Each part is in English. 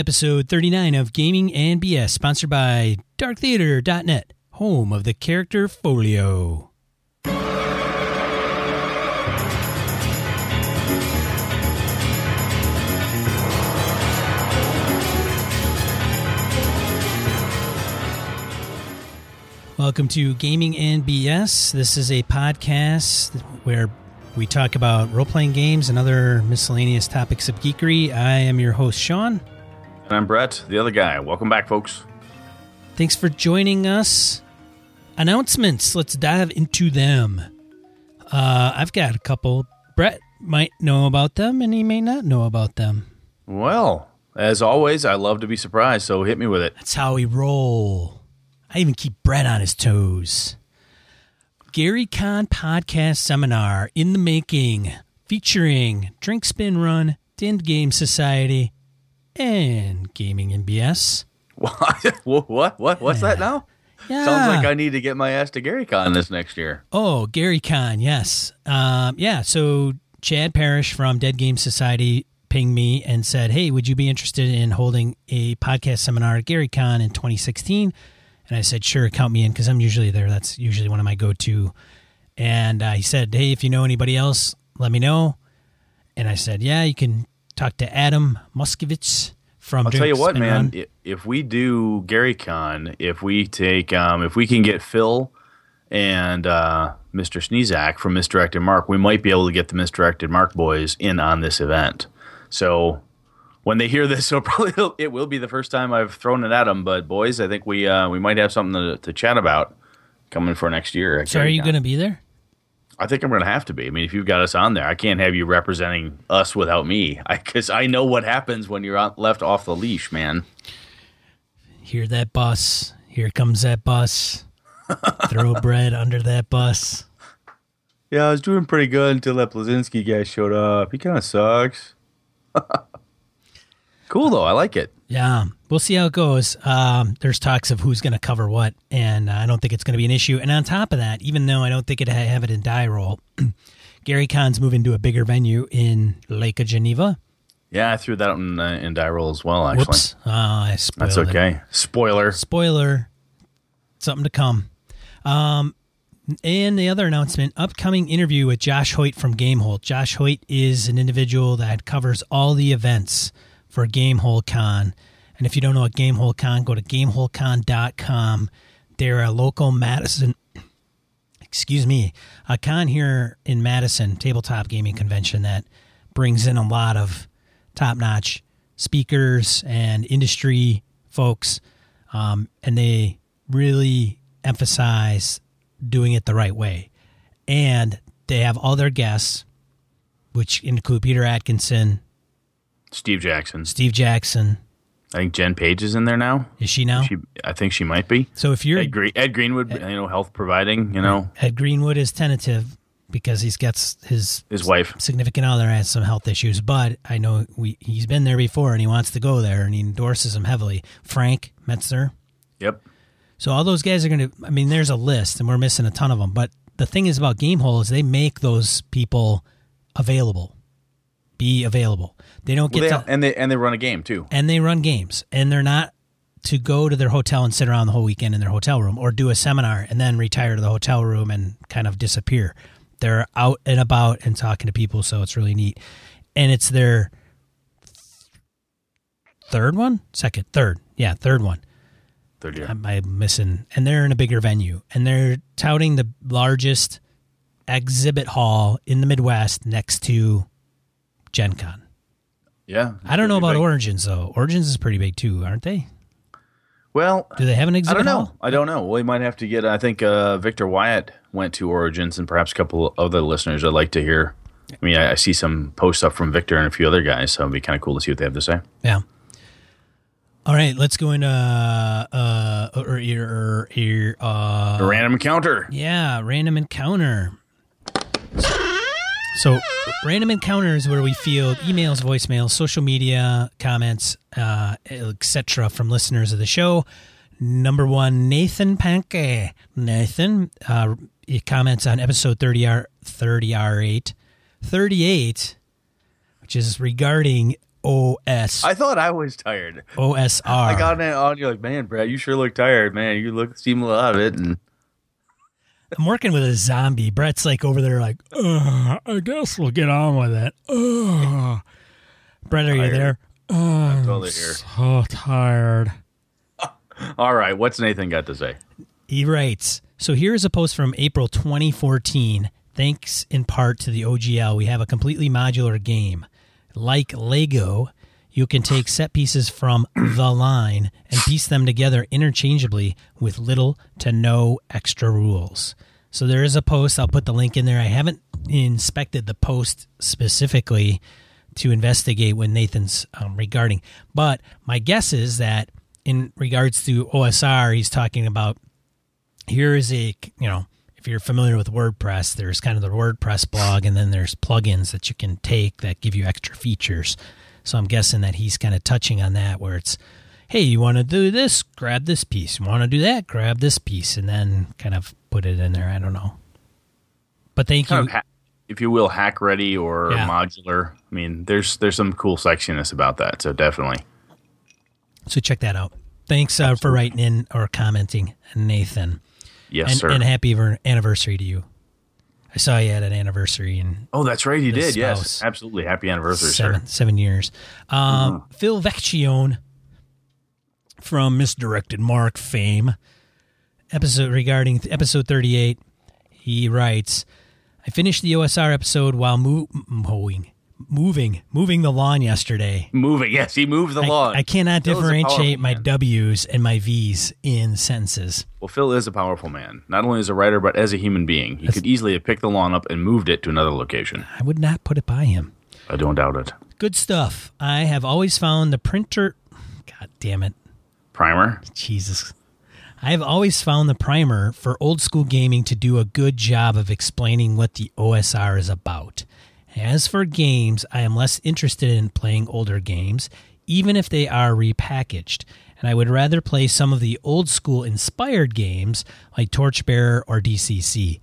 episode 39 of Gaming and BS, sponsored by DarkTheater.net, home of the character folio. Welcome to Gaming and BS. This is a podcast where we talk about role playing games and other miscellaneous topics of geekery. I am your host, Sean. And I'm Brett, the other guy. Welcome back, folks. Thanks for joining us. Announcements. Let's dive into them. Uh, I've got a couple. Brett might know about them, and he may not know about them. Well, as always, I love to be surprised, so hit me with it. That's how we roll. I even keep Brett on his toes. Gary Con podcast seminar in the making, featuring Drink Spin Run, Dead Game Society, and Gaming and BS. What? What? What? What's that now? Yeah. Sounds like I need to get my ass to Gary Con this next year. Oh, Gary Con, yes. Um, yeah, so Chad Parrish from Dead Game Society pinged me and said, Hey, would you be interested in holding a podcast seminar at Gary Con in 2016? And I said, Sure, count me in because I'm usually there. That's usually one of my go to. And uh, he said, Hey, if you know anybody else, let me know. And I said, Yeah, you can talk to Adam Muskovitz from I'll Drink tell you what, man. Run. If we do Gary Con, if we take, um, if we can get Phil and uh, Mr. Sneezak from Misdirected Mark, we might be able to get the Misdirected Mark boys in on this event. So when they hear this, so probably it will be the first time I've thrown it at them. But boys, I think we uh, we might have something to, to chat about coming for next year. So are you going to be there? I think I'm going to have to be. I mean, if you've got us on there, I can't have you representing us without me, because I, know what happens when you're on, left off the leash, man. Hear that bus. Here comes that bus. Throw bread under that bus. Yeah, I was doing pretty good until that Blazinski guy showed up. He kind of sucks. cool though, I like it. Yeah, we'll see how it goes. Um, there's talks of who's going to cover what, and I don't think it's going to be an issue. And on top of that, even though I don't think it ha- have it in die roll, Gary Con's moving to a bigger venue in Lake of Geneva. Yeah, I threw that in, uh, in die roll as well. Actually, Whoops, I spoiled that's it. okay. Spoiler. Spoiler, something to come. Um, and the other announcement: upcoming interview with Josh Hoyt from Gamehole. Josh Hoyt is an individual that covers all the events for Gamehole Con. And if you don't know what Gamehole Con, go to gameholecon.com. They're a local Madison, excuse me, a con here in Madison, tabletop gaming convention that brings in a lot of top notch speakers and industry folks. Um, and they really emphasize doing it the right way. And they have all their guests, which include Peter Adkison, Steve Jackson. Steve Jackson. I think Jen Page is in there now. Is she now? She, I think she might be. so if you're Ed, Green, Ed Greenwood, you know, health providing, you know, Ed Greenwood is tentative because he's got his his wife. significant other has some health issues, but I know we he's been there before and he wants to go there and he endorses him heavily. Frank Mentzer. Yep. So all those guys are going to. I mean, there's a list, and we're missing a ton of them. But the thing is about Gamehole is they make those people available, be available. They don't Well, get they, to, and they and they run a game too. and they run games, and they're not to go to their hotel and sit around the whole weekend in their hotel room, or do a seminar and then retire to the hotel room and kind of disappear. They're out and about and talking to people, so it's really neat. And it's their third one, second, third, yeah, third one. Third year. I'm, I missing? And they're in a bigger venue, and they're touting the largest exhibit hall in the Midwest next to Gen Con. Yeah. I don't know about Like- Origins though. Origins is pretty big too, aren't they? Well, Do they have an I don't know. hall? I don't know. We might have to get. I think uh, Victor Wyatt went to Origins, and perhaps a couple of other listeners. I'd like to hear. I mean, I, I see some posts up from Victor and a few other guys, so it'd be kind of cool to see what they have to say. Yeah. All right, let's go into uh uh or, or, or, or uh A random encounter. Yeah, random encounter. So, random encounters where we field emails, voicemails, social media comments, uh, etc. from listeners of the show. Number one, Nathan Panke. Nathan, uh, comments on episode 30 R 30 R8 38, which is regarding OS I thought I was tired. OSR. I got on. You're like, man, Brad, you sure look tired, man. You look seem a lot of it, and I'm working with a zombie. Brett's like over there, like, "Ugh, I guess we'll get on with it. Ugh. Brett, are you there? I'm totally here. so tired. all right. What's Nathan got to say? He writes, so here's a post from April 2014. Thanks in part to the OGL, we have a completely modular game. Like Lego, you can take set pieces from the line and piece them together interchangeably with little to no extra rules. So there is a post. I'll put the link in there. I haven't inspected the post specifically to investigate what Nathan's um, regarding, but my guess is that in regards to OSR, he's talking about here is a you know if you're familiar with WordPress, there's kind of the WordPress blog, and then there's plugins that you can take that give you extra features. So I'm guessing that he's kind of touching on that, where it's, hey, you want to do this, grab this piece. You want to do that, grab this piece, and then kind of put it in there. I don't know. But thank Kind you. ha- if you will, hack ready or Yeah. modular. I mean, there's there's some cool sexiness about that. So definitely. So check that out. Thanks uh, for writing in or commenting, Nathan. Yes, and, sir. and happy anniversary to you. I saw you at an anniversary and oh, that's right. You did. Yes, absolutely. Happy anniversary, seven sir. seven years. Um, Mm-hmm. Phil Vecchione from Misdirected Mark fame episode regarding episode thirty eight. He writes, "I finished the OSR episode while mo- mowing, moving, moving the lawn yesterday. Moving. Yes, he moved the I, lawn. I cannot Phil differentiate my man. W's and my V's in sentences. Well, Phil is a powerful man, not only as a writer but as a human being. He could easily have picked the lawn up and moved it to another location. I would not put it by him. I don't doubt it. Good stuff. I have always found the printer. God damn it. Primer. Jesus. I have always found the primer for old school gaming to do a good job of explaining what the OSR is about. As for games, I am less interested in playing older games, even if they are repackaged, and I would rather play some of the old school inspired games like Torchbearer or DCC,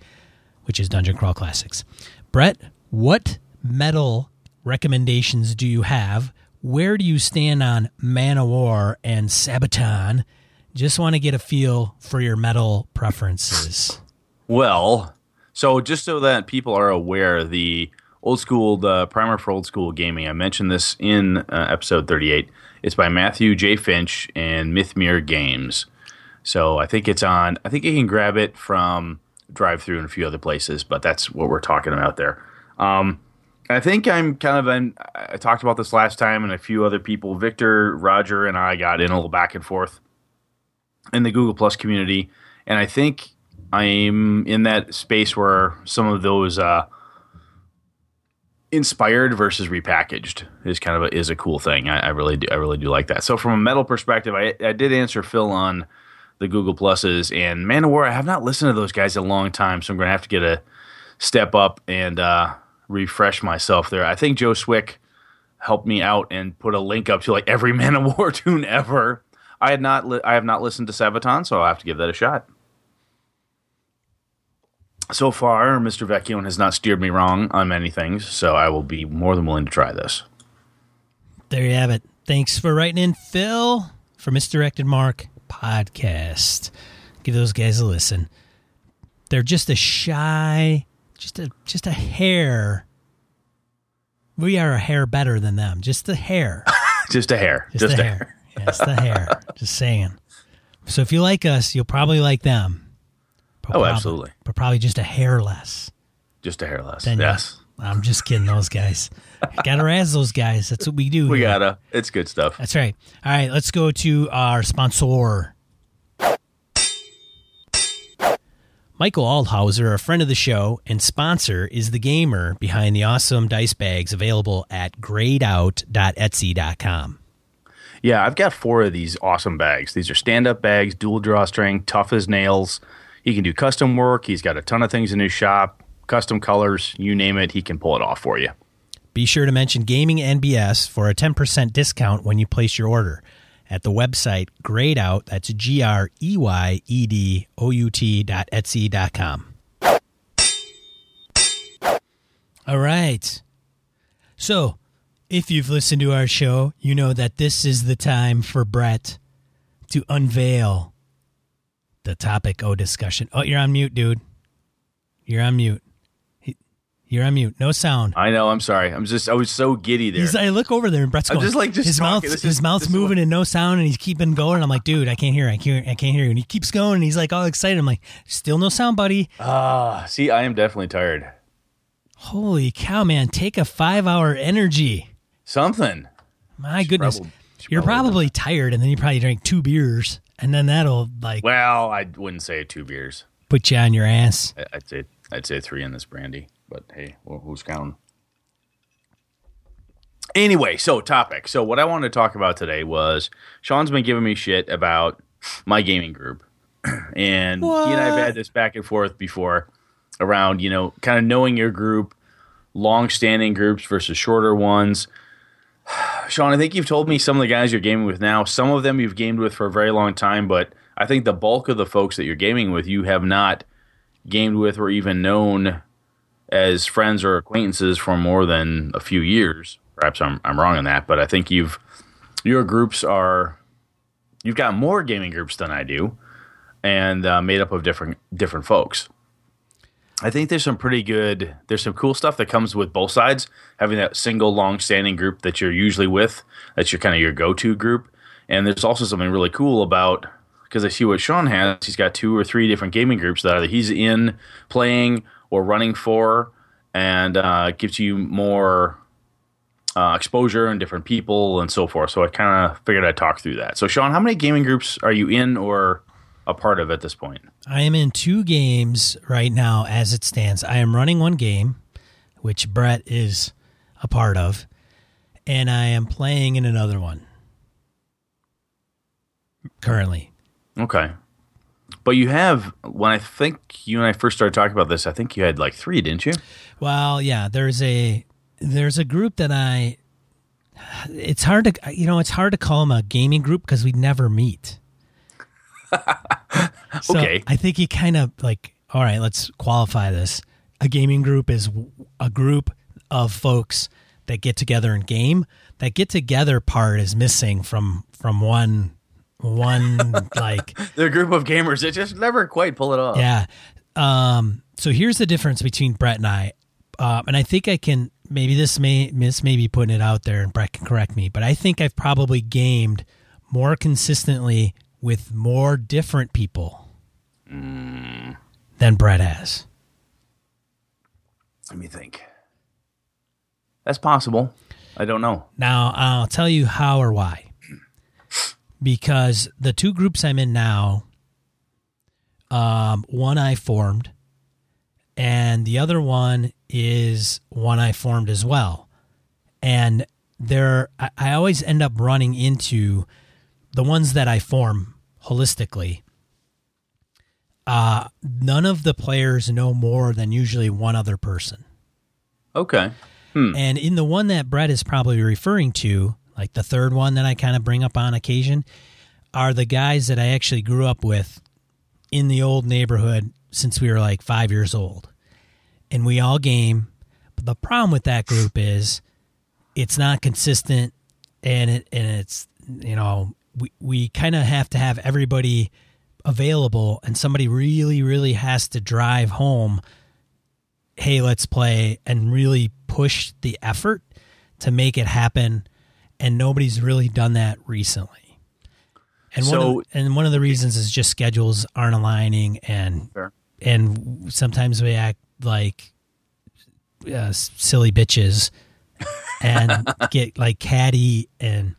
which is Dungeon Crawl Classics. Brett, what metal recommendations do you have? Where do you stand on Manowar and Sabaton? Just want to get a feel for your metal preferences. Well, so just so that people are aware, the old school, the primer for old school gaming, I mentioned this in uh, episode 38. It's by Matthew J. Finch and Mythmere Games. So I think it's on, I think you can grab it from Drive Through and a few other places, but that's what we're talking about there. Um, I think I'm kind of, in, I talked about this last time and a few other people. Victor, Roger, and I got in a little back and forth in the Google Plus community, and I think I'm in that space where some of those uh, inspired versus repackaged is kind of a, is a cool thing. I, I really do I really do like that. So from a metal perspective, I, I did answer Phil on the Google Pluses and Manowar. I have not listened to those guys in a long time, so I'm going to have to get a step up and uh, refresh myself there. I think Joe Swick helped me out and put a link up to like every Manowar tune ever. I had not li- I have not listened to Sabaton, so I'll have to give that a shot. So far, Mr. Vecchione has not steered me wrong on many things, so I will be more than willing to try this. There you have it. Thanks for writing in, Phil, for Misdirected Mark podcast. Give those guys a listen. They're just a shy, just a just a hair. We are a hair better than them. Just a hair. Just a hair. Just, Just, a hair. hair. Just a hair. Just saying. So if you like us, you'll probably like them. But Oh, probably- absolutely. But probably just a hair less. Just a hair less. Then you- yes. I'm just kidding. Those guys. Gotta razz those guys. That's what we do. We here. gotta. It's good stuff. That's right. All right, let's go to our sponsor. Michael Aldhauser, a friend of the show and sponsor, is the gamer behind the awesome dice bags available at greyedout.etsy.com. Yeah, I've got four of these awesome bags. These are stand-up bags, dual drawstring, tough as nails. He can do custom work. He's got a ton of things in his shop, custom colors, you name it, he can pull it off for you. Be sure to mention Gaming NBS for a 10% discount when you place your order at the website greyedout, that's G R E Y E D O U T dot Etsy dot com. All right. So If you've listened to our show, you know that this is the time for Brett to unveil the topic O discussion. Oh, you're on mute, dude. You're on mute. You're on mute. No sound. I know. I'm sorry. I'm just. I was so giddy there. He's, I look over there and Brett's I'm going. just, like, just his mouth, his is- mouth's what- moving and no sound, and he's keeping going. I'm like, dude, I can't hear. I can't. I can't hear you. And he keeps going, and he's like all excited. I'm like, still no sound, buddy. Ah, see, I am definitely tired. Holy cow, man! Take a five hour energy. Something. My goodness, probably- you're probably probably tired, and then you probably drank two beers, and then that'll like Well, I wouldn't say two beers. put you on your ass. I- I'd say I'd say three in this brandy. But hey, well, who's counting? Anyway, so topic. So what I wanted to talk about today was Sean's been giving me shit about my gaming group, and he and I have had this back and forth before around you know kind of knowing your group, long-standing groups versus shorter ones. Sean, I think you've told me some of the guys you're gaming with now. Some of them you've gamed with for a very long time, but I think the bulk of the folks that you're gaming with, you have not gamed with or even known as friends or acquaintances for more than a few years. Perhaps I'm I'm wrong on that, but I think you've your groups are you've got more gaming groups than I do, and uh, made up of different different folks. I think there's some pretty good. There's some cool stuff that comes with both sides. Having that single long-standing group that you're usually with, that's your kind of your go-to group, and there's also something really cool about because I see what Sean has. He's got two or three different gaming groups that either he's in playing or running for, and uh, gives you more uh, exposure and different people and so forth. So I kind of figured I'd talk through that. So Sean, how many gaming groups are you in or a part of at this point? I am in two games right now as it stands. I am running one game, which Brett is a part of, and I am playing in another one currently. Okay. But you have when I think you and I first started talking about this, I think you had like three, didn't you? Well, yeah, there's a there's a group that I it's hard to you know, it's hard to call them a gaming group because we never meet. so Okay. I think he kind of like all right, let's qualify this. A gaming group is a group of folks that get together and game. That get together part is missing from from one one like They're group of gamers that just never quite pull it off. yeah. Um, so here's the difference between Brett and I. Um, and I think I can maybe this may this may be putting it out there and Brett can correct me, but I think I've probably gamed more consistently with more different people than Brett has. Let me think. That's possible. I don't know. Now I'll tell you how or why. Because the two groups I'm in now, um, one I formed, and the other one is one I formed as well. And there, I, I always end up running into the ones that I form holistically. Uh, none of the players know more than usually one other person. Okay. And in the one that Brett is probably referring to, like the third one that I kind of bring up on occasion, are the guys that I actually grew up with in the old neighborhood since we were like five years old. And we all game. But the problem with that group is it's not consistent and it and it's you know, we, we kind of have to have everybody available and somebody really, really has to drive home hey, let's play and really push the effort to make it happen. And nobody's really done that recently. And one So- of, and one of the reasons is just schedules aren't aligning and Fair. and sometimes we act like uh, silly bitches and get like catty and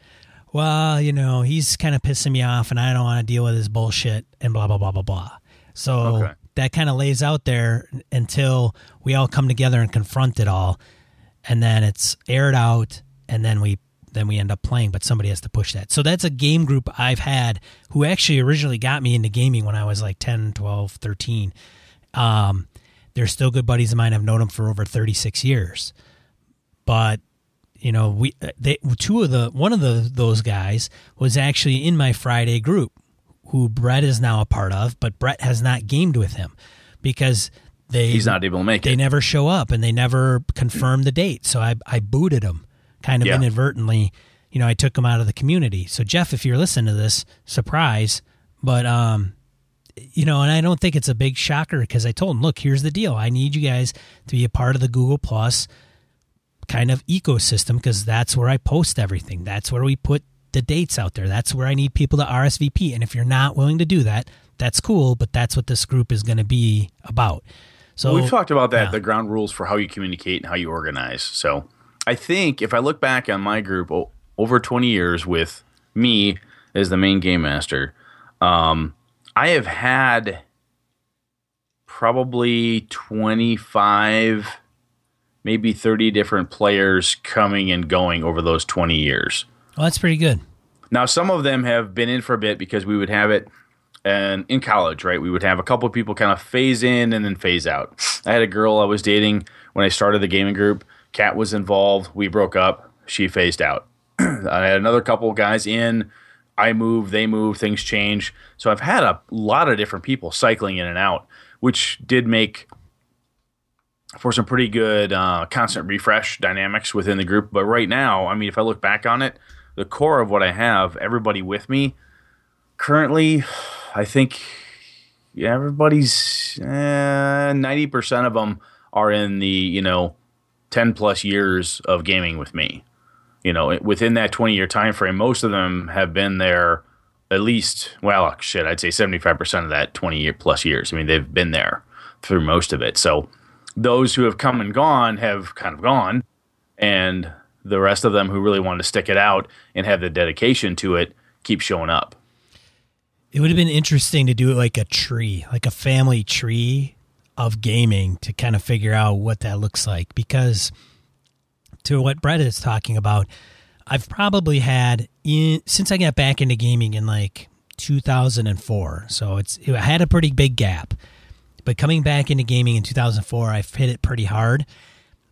well, you know, he's kind of pissing me off and I don't want to deal with his bullshit and blah blah blah blah blah. So Okay. that kind of lays out there until we all come together and confront it all and then it's aired out and then we then we end up playing but somebody has to push that so that's a game group i've had who actually originally got me into gaming when i was like 10 12 13 um, they're still good buddies of mine i've known them for over 36 years but you know we they two of the one of the those guys was actually in my friday group who brett is now a part of but brett has not gamed with him because they He's not able to make they it. never show up and they never confirm the date. So I, I booted them kind of Yeah. inadvertently, you know, I took him out of the community. So Jeff, if you're listening to this, surprise, but um, you know, and I don't think it's a big shocker because I told him, look, here's the deal. I need you guys to be a part of the Google Plus kind of ecosystem because that's where I post everything. That's where we put the dates out there. That's where I need people to RSVP. And if you're not willing to do that, that's cool, but that's what this group is going to be about. So We've talked about that, yeah. the ground rules for how you communicate and how you organize. So I think if I look back on my group over 20 years with me as the main game master, um, I have had probably 25, maybe 30 different players coming and going over those 20 years. well, that's pretty good. Now, some of them have been in for a bit because we would have it and in college, right? We would have a couple of people kind of phase in and then phase out. I had a girl I was dating when I started the gaming group. Kat was involved. We broke up. She phased out. I had another couple of guys in. I moved, they moved, things change. So I've had a lot of different people cycling in and out, which did make for some pretty good uh, constant refresh dynamics within the group. But right now, I mean, if I look back on it, the core of what I have, everybody with me, currently, I think yeah, everybody's eh, ninety percent of them are in the you know ten plus years of gaming with me. You know, within that twenty year time frame, most of them have been there at least. Well, shit, I'd say seventy five percent of that twenty year plus years. I mean, they've been there through most of it. So those who have come and gone have kind of gone, and the rest of them who really wanted to stick it out and have the dedication to it keep showing up. It would have been interesting to do it like a tree, like a family tree of gaming to kind of figure out what that looks like. Because to what Brett is talking about, I've probably had in since I got back into gaming in like 2004. So it's I had a pretty big gap. But coming back into gaming in 2004, I've hit it pretty hard.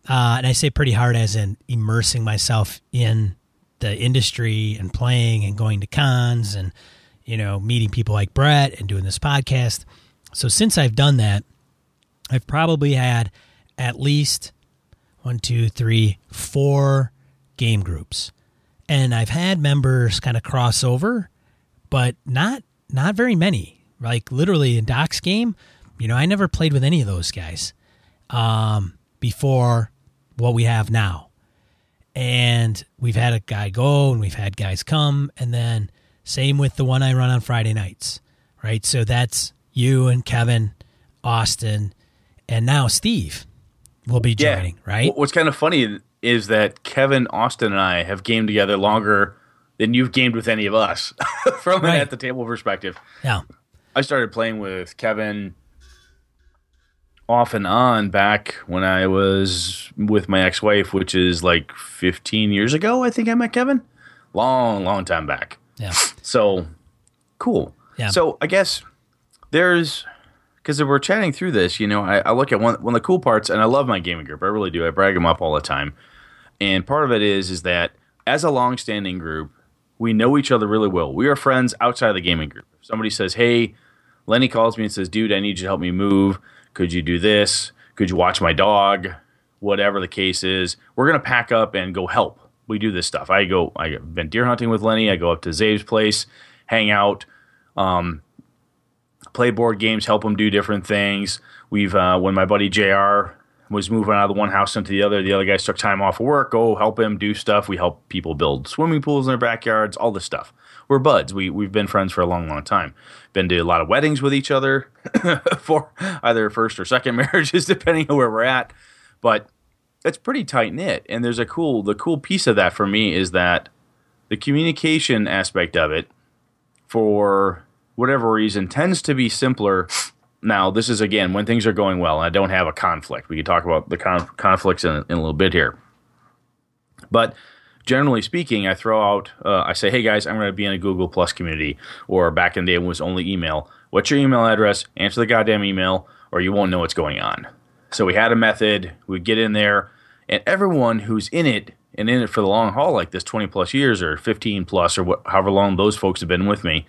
Uh, and I say pretty hard as in immersing myself in the industry and playing and going to cons and you know meeting people like Brett and doing this podcast. So since I've done that, I've probably had at least one, two, three, four game groups, and I've had members kind of cross over, but not not very many. Like literally in Doc's game, you know, I never played with any of those guys um, before what we have now. And we've had a guy go and we've had guys come. And then same with the one I run on Friday nights, right? So that's you and Kevin, Austin, and now Steve will be joining, right? What's kind of funny is that Kevin, Austin, and I have gamed together longer than you've gamed with any of us from Right. an at the table perspective. Yeah. I started playing with Kevin off and on back when I was with my ex wife, which is like 15 years ago. I think I met Kevin. Long, long time back. Yeah. So cool. Yeah. So I guess there's because we're chatting through this, you know, I, I look at one one of the cool parts, and I love my gaming group. I really do. I brag them up all the time. And part of it is is that as a long-standing group, we know each other really well. We are friends outside of the gaming group. If somebody says, "Hey," Lenny calls me and says, "Dude, I need you to help me move. Could you do this? Could you watch my dog?" Whatever the case is, we're gonna pack up and go help. We do this stuff. I go. I've been deer hunting with Lenny. I go up to Zave's place, hang out, um, play board games, help him do different things. We've uh, when my buddy Jr. was moving out of the one house into the other, the other guys took time off of work. Go help him do stuff. We help people build swimming pools in their backyards, all this stuff. We're buds. We we've been friends for a long, long time. Been to a lot of weddings with each other for either first or second marriages, depending on where we're at. But it's pretty tight knit. And there's a cool the cool piece of that for me is that the communication aspect of it for whatever reason tends to be simpler. Now, this is again when things are going well and I don't have a conflict. We can talk about the con- conflicts in, in a little bit here. But generally speaking, I throw out, uh, I say, hey guys, I'm going to be in a Google Plus community, or back in the day it was only email. What's your email address? Answer the goddamn email, or you won't know what's going on. So we had a method. We get in there, and everyone who's in it and in it for the long haul, like this 20 plus years or 15 plus or what, however long those folks have been with me,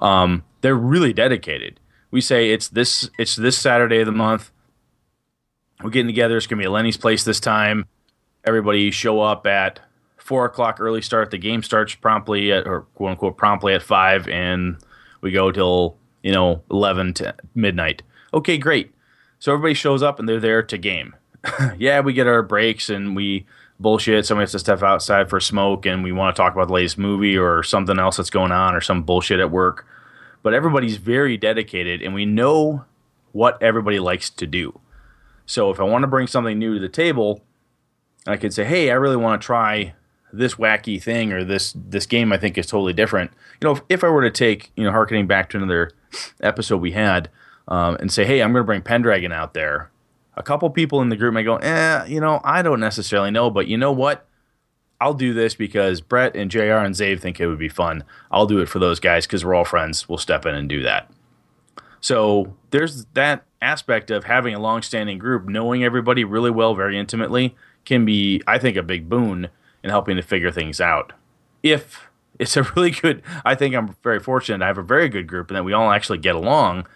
um, they're really dedicated. We say it's this it's this Saturday of the month. We're getting together. It's gonna be at Lenny's place this time. Everybody show up at four o'clock early start. The game starts promptly at, or quote unquote, promptly at five, and we go till, you know, 11 to midnight. Okay, great. So everybody shows up and they're there to game. yeah, we get our breaks and we bullshit. Somebody has to step outside for smoke and we want to talk about the latest movie or something else that's going on or some bullshit at work. But everybody's very dedicated and we know what everybody likes to do. So if I want to bring something new to the table, I could say, "Hey, I really want to try this wacky thing or this this game. I think is totally different." You know, if, if I were to take, you know, harkening back to another episode we had, um, and say, "Hey, I'm going to bring Pendragon out there," a couple people in the group may go, "Eh, you know, I don't necessarily know, but you know what? I'll do this because Brett and Jr. and Zave think it would be fun. I'll do it for those guys because we're all friends. We'll step in and do that." So there's that aspect of having a long-standing group, knowing everybody really well, very intimately, can be, I think, a big boon in helping to figure things out. If it's a really good, I think I'm very fortunate. I have a very good group, and that we all actually get along.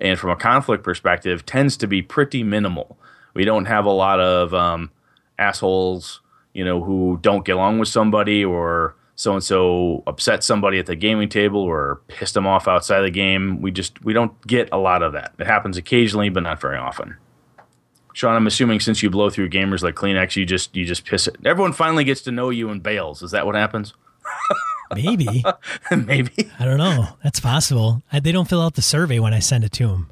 And from a conflict perspective, tends to be pretty minimal. We don't have a lot of um, assholes, you know, who don't get along with somebody or so and so upset somebody at the gaming table or pissed them off outside the game. We just we don't get a lot of that. It happens occasionally, but not very often. Sean, I'm assuming since you blow through gamers like Kleenex, you just you just piss it. Everyone finally gets to know you and bails. Is that what happens? Maybe. Maybe. I don't know. That's possible. I, they don't fill out the survey when I send it to them.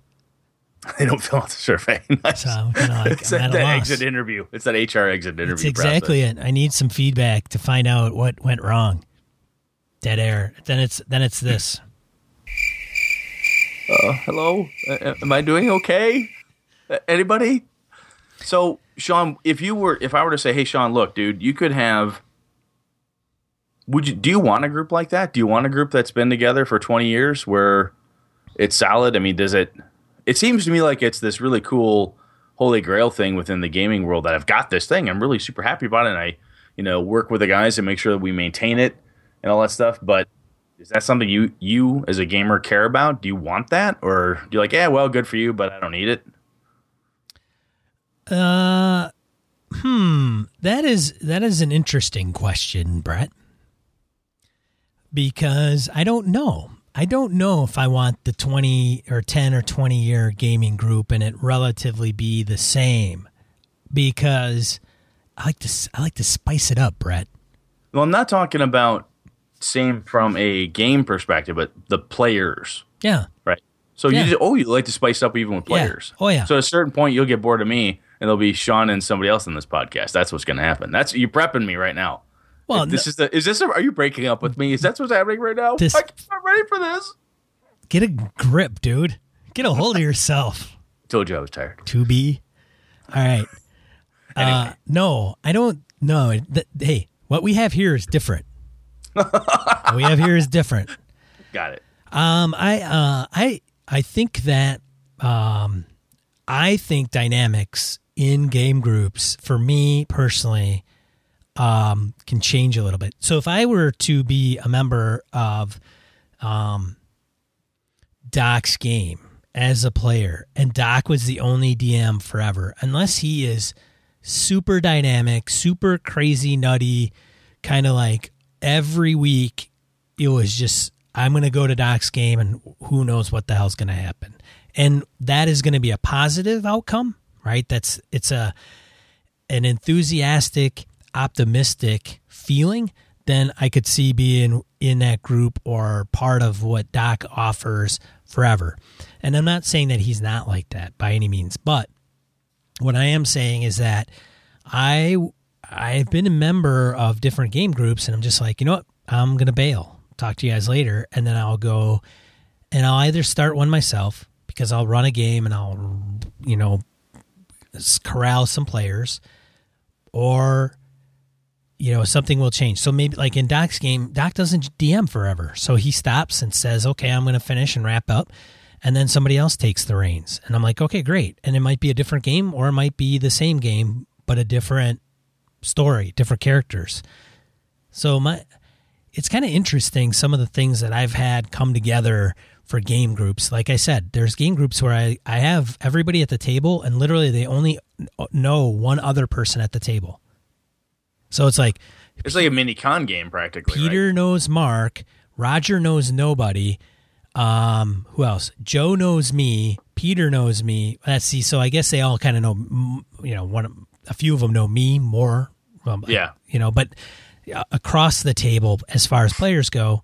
They don't fill out the survey. Nice. So I'm kind of like, it's I'm that, at a that exit interview. It's that HR exit interview. That's exactly process. it. I need some feedback to find out what went wrong. Dead air. Then it's then it's this. Uh, hello, uh, am I doing okay? Uh, anybody? So, Sean, if you were, if I were to say, "Hey, Sean, look, dude, you could have," would you? Do you want a group like that? Do you want a group that's been together for twenty years where it's solid? I mean, does it? It seems to me like it's this really cool holy grail thing within the gaming world that I've got this thing. I'm really super happy about it. And I, you know, work with the guys and make sure that we maintain it and all that stuff. But is that something you you as a gamer care about? Do you want that, or do you like, yeah, well, good for you, but I don't need it? Uh, hmm. That is that is an interesting question, Brett. Because I don't know. I don't know if I want the twenty or ten or twenty year gaming group and it relatively be the same. Because I like to I like to spice it up, Brett. Well, I'm not talking about same from a game perspective, but the players, Yeah. right? So Yeah. you just, oh, you like to spice up even with Yeah. players. Oh, yeah. So at a certain point, you'll get bored of me, and there'll be Sean and somebody else in this podcast. That's what's going to happen. That's you prepping me right now. Well, If this is the is this? A, are you breaking up with me? Is that what's happening right now? This- I, I'm ready for this. get a grip, dude. Get a hold of yourself. Told you I was tired. To be. All right. Uh, no, I don't. No. Th- hey, what we have here is different. what we have here is different. Got it. Um, I, uh, I, I think that, um, I think dynamics in game groups for me personally, um, can change a little bit. So if I were to be a member of, um, Doc's game as a player, and Doc was the only DM forever, unless he is super dynamic, super crazy, nutty, kind of like every week it was just I'm going to go to Doc's game and who knows what the hell's going to happen. And that is going to be a positive outcome, right? That's it's a an enthusiastic, optimistic feeling, then I could see being in that group or part of what Doc offers forever. And I'm not saying that he's not like that by any means, but what I am saying is that I I've been a member of different game groups and I'm just like, you know what? I'm going to bail. Talk to you guys later and then I'll go and I'll either start one myself because I'll run a game and I'll you know corral some players or you know something will change. So maybe like in doc's game doc doesn't dm forever. So he stops and says okay i'm going to finish and wrap up and then somebody else takes the reins. And i'm like okay great. And it might be a different game or it might be the same game but a different story different characters. So my it's kind of interesting some of the things that i've had come together for game groups like i said there's game groups where i, I have everybody at the table and literally they only know one other person at the table so it's like It's like a mini con game practically. Peter right? knows Mark. Roger knows nobody. Um, who else? Joe knows me. Peter knows me. Let's see. So I guess they all kind of know. You know, one a few of them know me more. Um, Yeah. You know, but uh, across the table, as far as players go,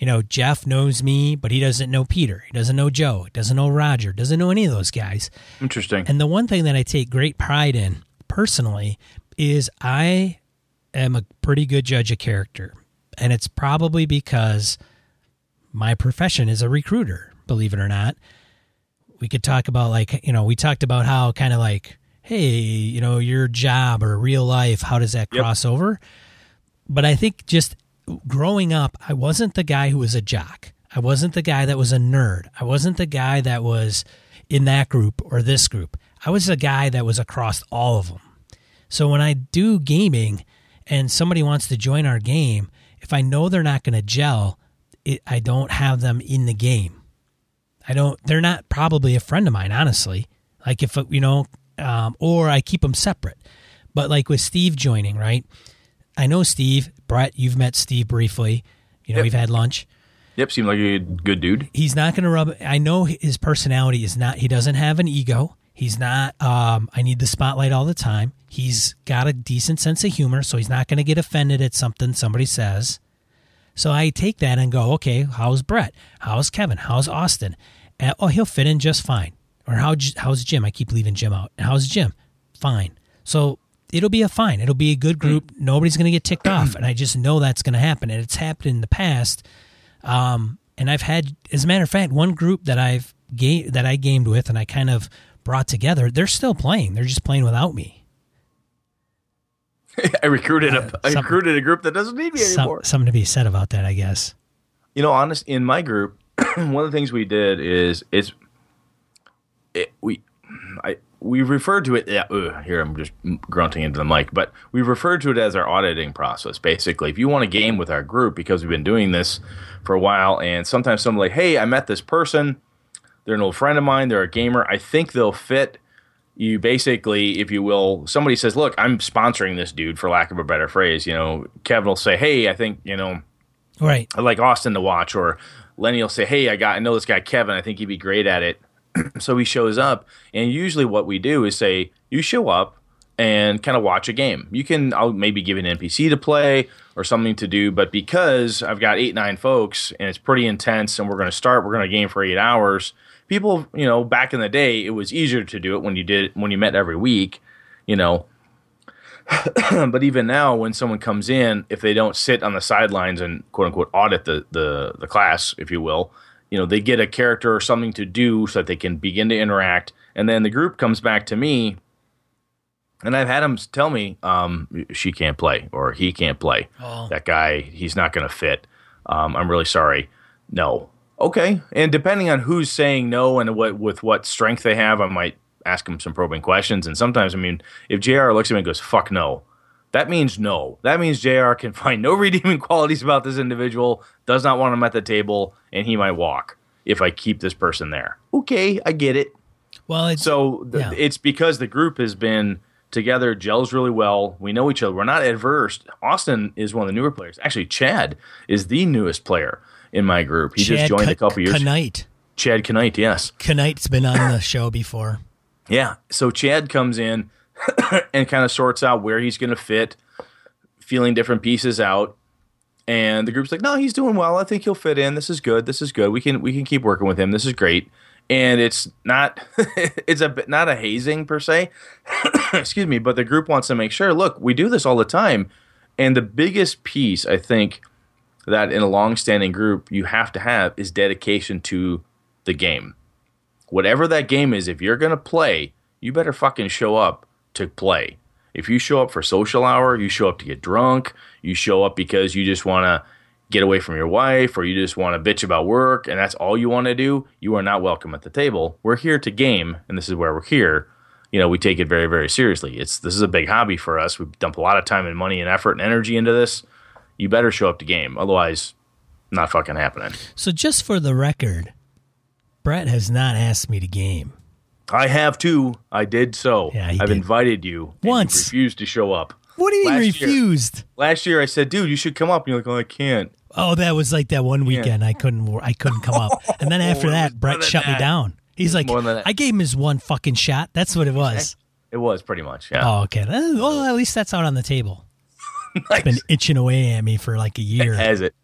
you know, Jeff knows me, but he doesn't know Peter. He doesn't know Joe. He doesn't know Roger. Doesn't know any of those guys. Interesting. And the one thing that I take great pride in personally is I am a pretty good judge of character. And it's probably because my profession is a recruiter, believe it or not. We could talk about, like, you know, we talked about how kind of like, hey, you know, your job or real life, how does that Yep. cross over? But I think just growing up, I wasn't the guy who was a jock. I wasn't the guy that was a nerd. I wasn't the guy that was in that group or this group. I was a guy that was across all of them. So when I do gaming and somebody wants to join our game, if I know they're not going to gel, it, I don't have them in the game. I don't. They're not probably a friend of mine, honestly. Like if you know, um, or I keep them separate. But like with Steve joining, right? I know Steve. Brett, you've met Steve briefly. You know, Yep. we've had lunch. Yep, seemed like a good dude. He's not going to rub. I know his personality is not. He doesn't have an ego. He's not. Um, I need the spotlight all the time. He's got a decent sense of humor, so he's not going to get offended at something somebody says. So I take that and go, okay, how's Brett? How's Kevin? How's Austin? And, oh, he'll fit in just fine. Or how, how's Jim? I keep leaving Jim out. How's Jim? Fine. So it'll be a fine. It'll be a good group. Nobody's going to get ticked off. And I just know that's going to happen. And it's happened in the past. Um, and I've had, as a matter of fact, one group that I've ga- that I gamed with and I kind of brought together, they're still playing. They're just playing without me. I recruited a I recruited a group that doesn't need me Some, anymore. something to be said about that, I guess. You know, honest in my group, one of the things we did is it's it, we I we referred to it. Yeah, ugh, here I'm just grunting into the mic, but we referred to it as our auditing process. Basically, if you want to game with our group, because we've been doing this for a while, and sometimes someone like, hey, I met this person. They're an old friend of mine. They're a gamer. I think they'll fit. You basically, if you will, somebody says, "Look, I'm sponsoring this dude," for lack of a better phrase. You know, Kevin will say, "Hey, I think you know." Right. I'd like Austin to watch, or Lenny will say, "Hey, I got I know this guy Kevin. I think he'd be great at it." so he shows up, and usually what we do is say, "You show up and kind of watch a game. You can I'll maybe give an NPC to play or something to do, but because I've got eight nine folks and it's pretty intense, and we're going to start, we're going to game for eight hours. People, you know, back in the day, it was easier to do it when you did when you met every week, you know." but even now, when someone comes in, if they don't sit on the sidelines and quote unquote audit the, the, the class, if you will, you know, they get a character or something to do so that they can begin to interact. And then the group comes back to me, and I've had them tell me, um, she can't play or he can't play. Oh. That guy, he's not going to fit. Um, I'm really sorry. No. Okay. And depending on who's saying no and what with what strength they have, I might ask them some probing questions. And sometimes, I mean, if JR looks at me and goes, fuck no, that means no. That means JR can find no redeeming qualities about this individual, does not want him at the table, and he might walk if I keep this person there. Okay, I get it. Well, it's So th- Yeah. it's because the group has been together, gels really well. We know each other. We're not adverse. Austin is one of the newer players. Actually, Chad is the newest player in my group. He just joined a couple years. Knight. Chad Knight, yes. Knight's been on the show before. Yeah. So Chad comes in and kind of sorts out where he's going to fit, feeling different pieces out. And the group's like, "No, he's doing well. I think he'll fit in. This is good. This is good. We can we can keep working with him. This is great." And it's not it's a bit not a hazing per se. Excuse me, but the group wants to make sure, look, we do this all the time. And the biggest piece I think that in a long-standing group you have to have is dedication to the game whatever that game is, if you're going to play, you better fucking show up to play. If you show up for social hour, you show up to get drunk, you show up because you just want to get away from your wife or you just want to bitch about work and that's all you want to do, you are not welcome at the table. We're here to game and this is where we're here. You know, we take it very very seriously. It's this is a big hobby for us. We dump a lot of time and money and effort and energy into this. You better show up to game. Otherwise, not fucking happening. So just for the record, Brett has not asked me to game. I have too. I did so. Yeah, I've did. invited you. and you Once. refused to show up. What do you mean Last year. refused? Last year I said, dude, you should come up. And you're like, oh, I can't. Oh, that was like that one weekend I couldn't I couldn't come up. And then after that, Brett shut me down. He's like, that. I gave him his one fucking shot. That's what it was. It was pretty much. Yeah. Oh, okay. Well, at least that's out on the table. Nice. It's been itching away at me for like a year. Has it?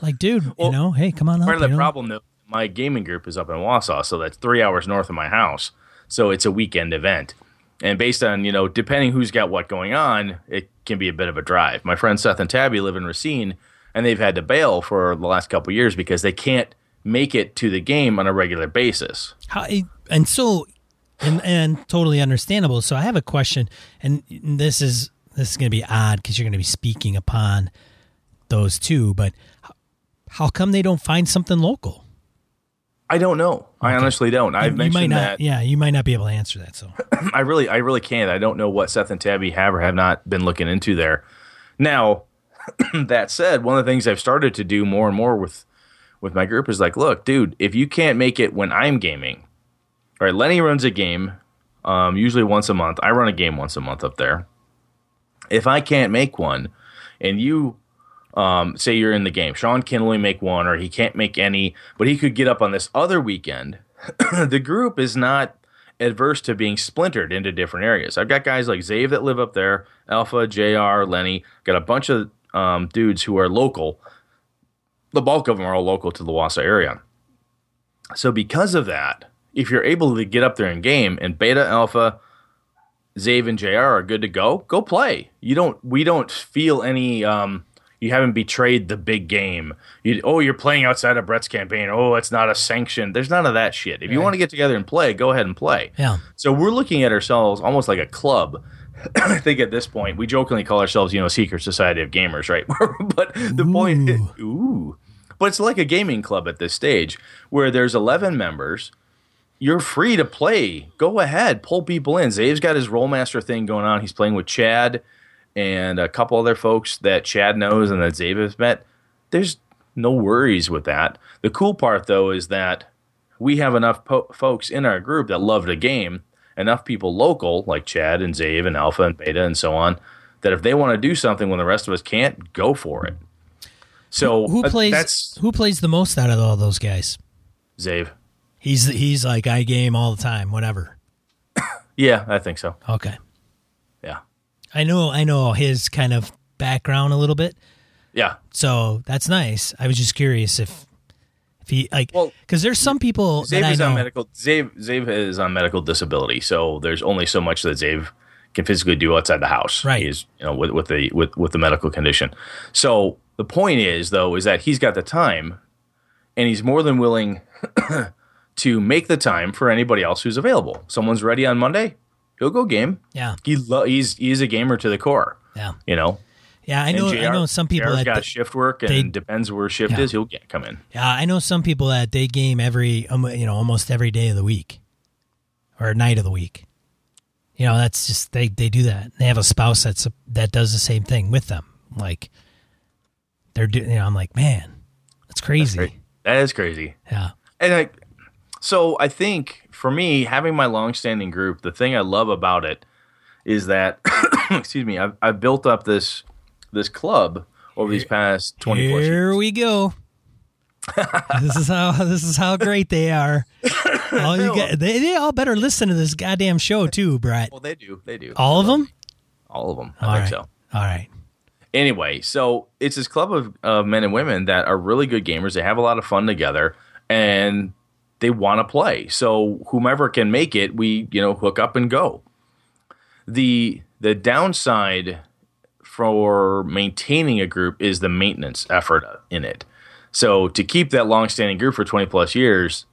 Like, dude, you know, hey, come on up. Part of you the know? problem, though, my gaming group is up in Wausau, so that's three hours north of my house. So it's a weekend event. And based on, you know, depending who's got what going on, it can be a bit of a drive. My friends Seth and Tabby live in Racine, and they've had to bail for the last couple years because they can't make it to the game on a regular basis. How, and so, and and totally understandable. So I have a question, and this is this is going to be odd because you're going to be speaking upon those two, but how come they don't find something local? I don't know. I honestly don't. I've you might mentioned not. that. Yeah, you might not be able to answer that. So I really, I really can't. I don't know what Seth and Tabby have or have not been looking into there. Now, that said, one of the things I've started to do more and more with with my group is like, look, dude, if you can't make it when I'm gaming, all right, Lenny runs a game, um, usually once a month. I run a game once a month up there. If I can't make one, and you um, say you're in the game, Sean can only make one, or he can't make any, but he could get up on this other weekend. the group is not adverse to being splintered into different areas. I've got guys like Zave that live up there, Alpha, JR, Lenny, got a bunch of um, dudes who are local. The bulk of them are all local to the Wausau area. So because of that, if you're able to get up there in game and Beta, Alpha, Zave, and JR are good to go, go play. You don't. We don't feel any. Um, you haven't betrayed the big game. You, oh, you're playing outside of Brett's campaign. Oh, it's not a sanction. There's none of that shit. If you Right. want to get together and play, go ahead and play. yeah, So we're looking at ourselves almost like a club. I think at this point we jokingly call ourselves, you know, secret society of gamers, right? but the point, ooh, but it's like a gaming club at this stage where there's 11 members. You're free to play. Go ahead, pull people in. Zave's got his Rolemaster thing going on. He's playing with Chad and a couple other folks that Chad knows and that Zave has met. There's no worries with that. The cool part, though, is that we have enough po- folks in our group that love the game, enough people local like Chad and Zave and Alpha and Beta and so on, that if they want to do something when the rest of us can't, go for it. So who uh, plays? That's who plays the most out of all those guys? Zave. He's he's like I game all the time, whatever. Yeah, I think so. Okay, I know I know his kind of background a little bit, yeah. so that's nice. I was just curious if if he like Well, because there's some people that Zave is know. on medical. Zave Zave is on medical disability, so there's only so much that Zave can physically do outside the house. Right. He's you know with with the with with the medical condition. So the point is though is that he's got the time, and he's more than willing to make the time for anybody else who's available. Someone's ready on Monday, he'll go game. yeah, He lo- he's he's a gamer to the core. yeah, You know. yeah. I know JR I know some people JR's that got shift work and they- depends where shift Yeah. is. He'll get come in. Yeah, I know some people that they game every, um, you know, almost every day of the week or night of the week. You know, that's just they they do that. They have a spouse that's that does the same thing with them. Like they're doing. You know, I'm like, man, that's crazy. Right. That is crazy. Yeah, And I, so I think for me, having my long-standing group, the thing I love about it is that, excuse me, I've, I've built up this this club over these past twenty plus here years. we go. this is how this is how great they are. All you get, they, they all better listen to this goddamn show too, Brett. Well, they do, they do, All of them. all of them. I All think right. so. All right. Anyway, so it's this club of, of men and women that are really good gamers. They have a lot of fun together, and they want to play. So whomever can make it, we you know hook up and go. the The downside for maintaining a group is the maintenance effort in it. So to keep that long-standing group for twenty plus years,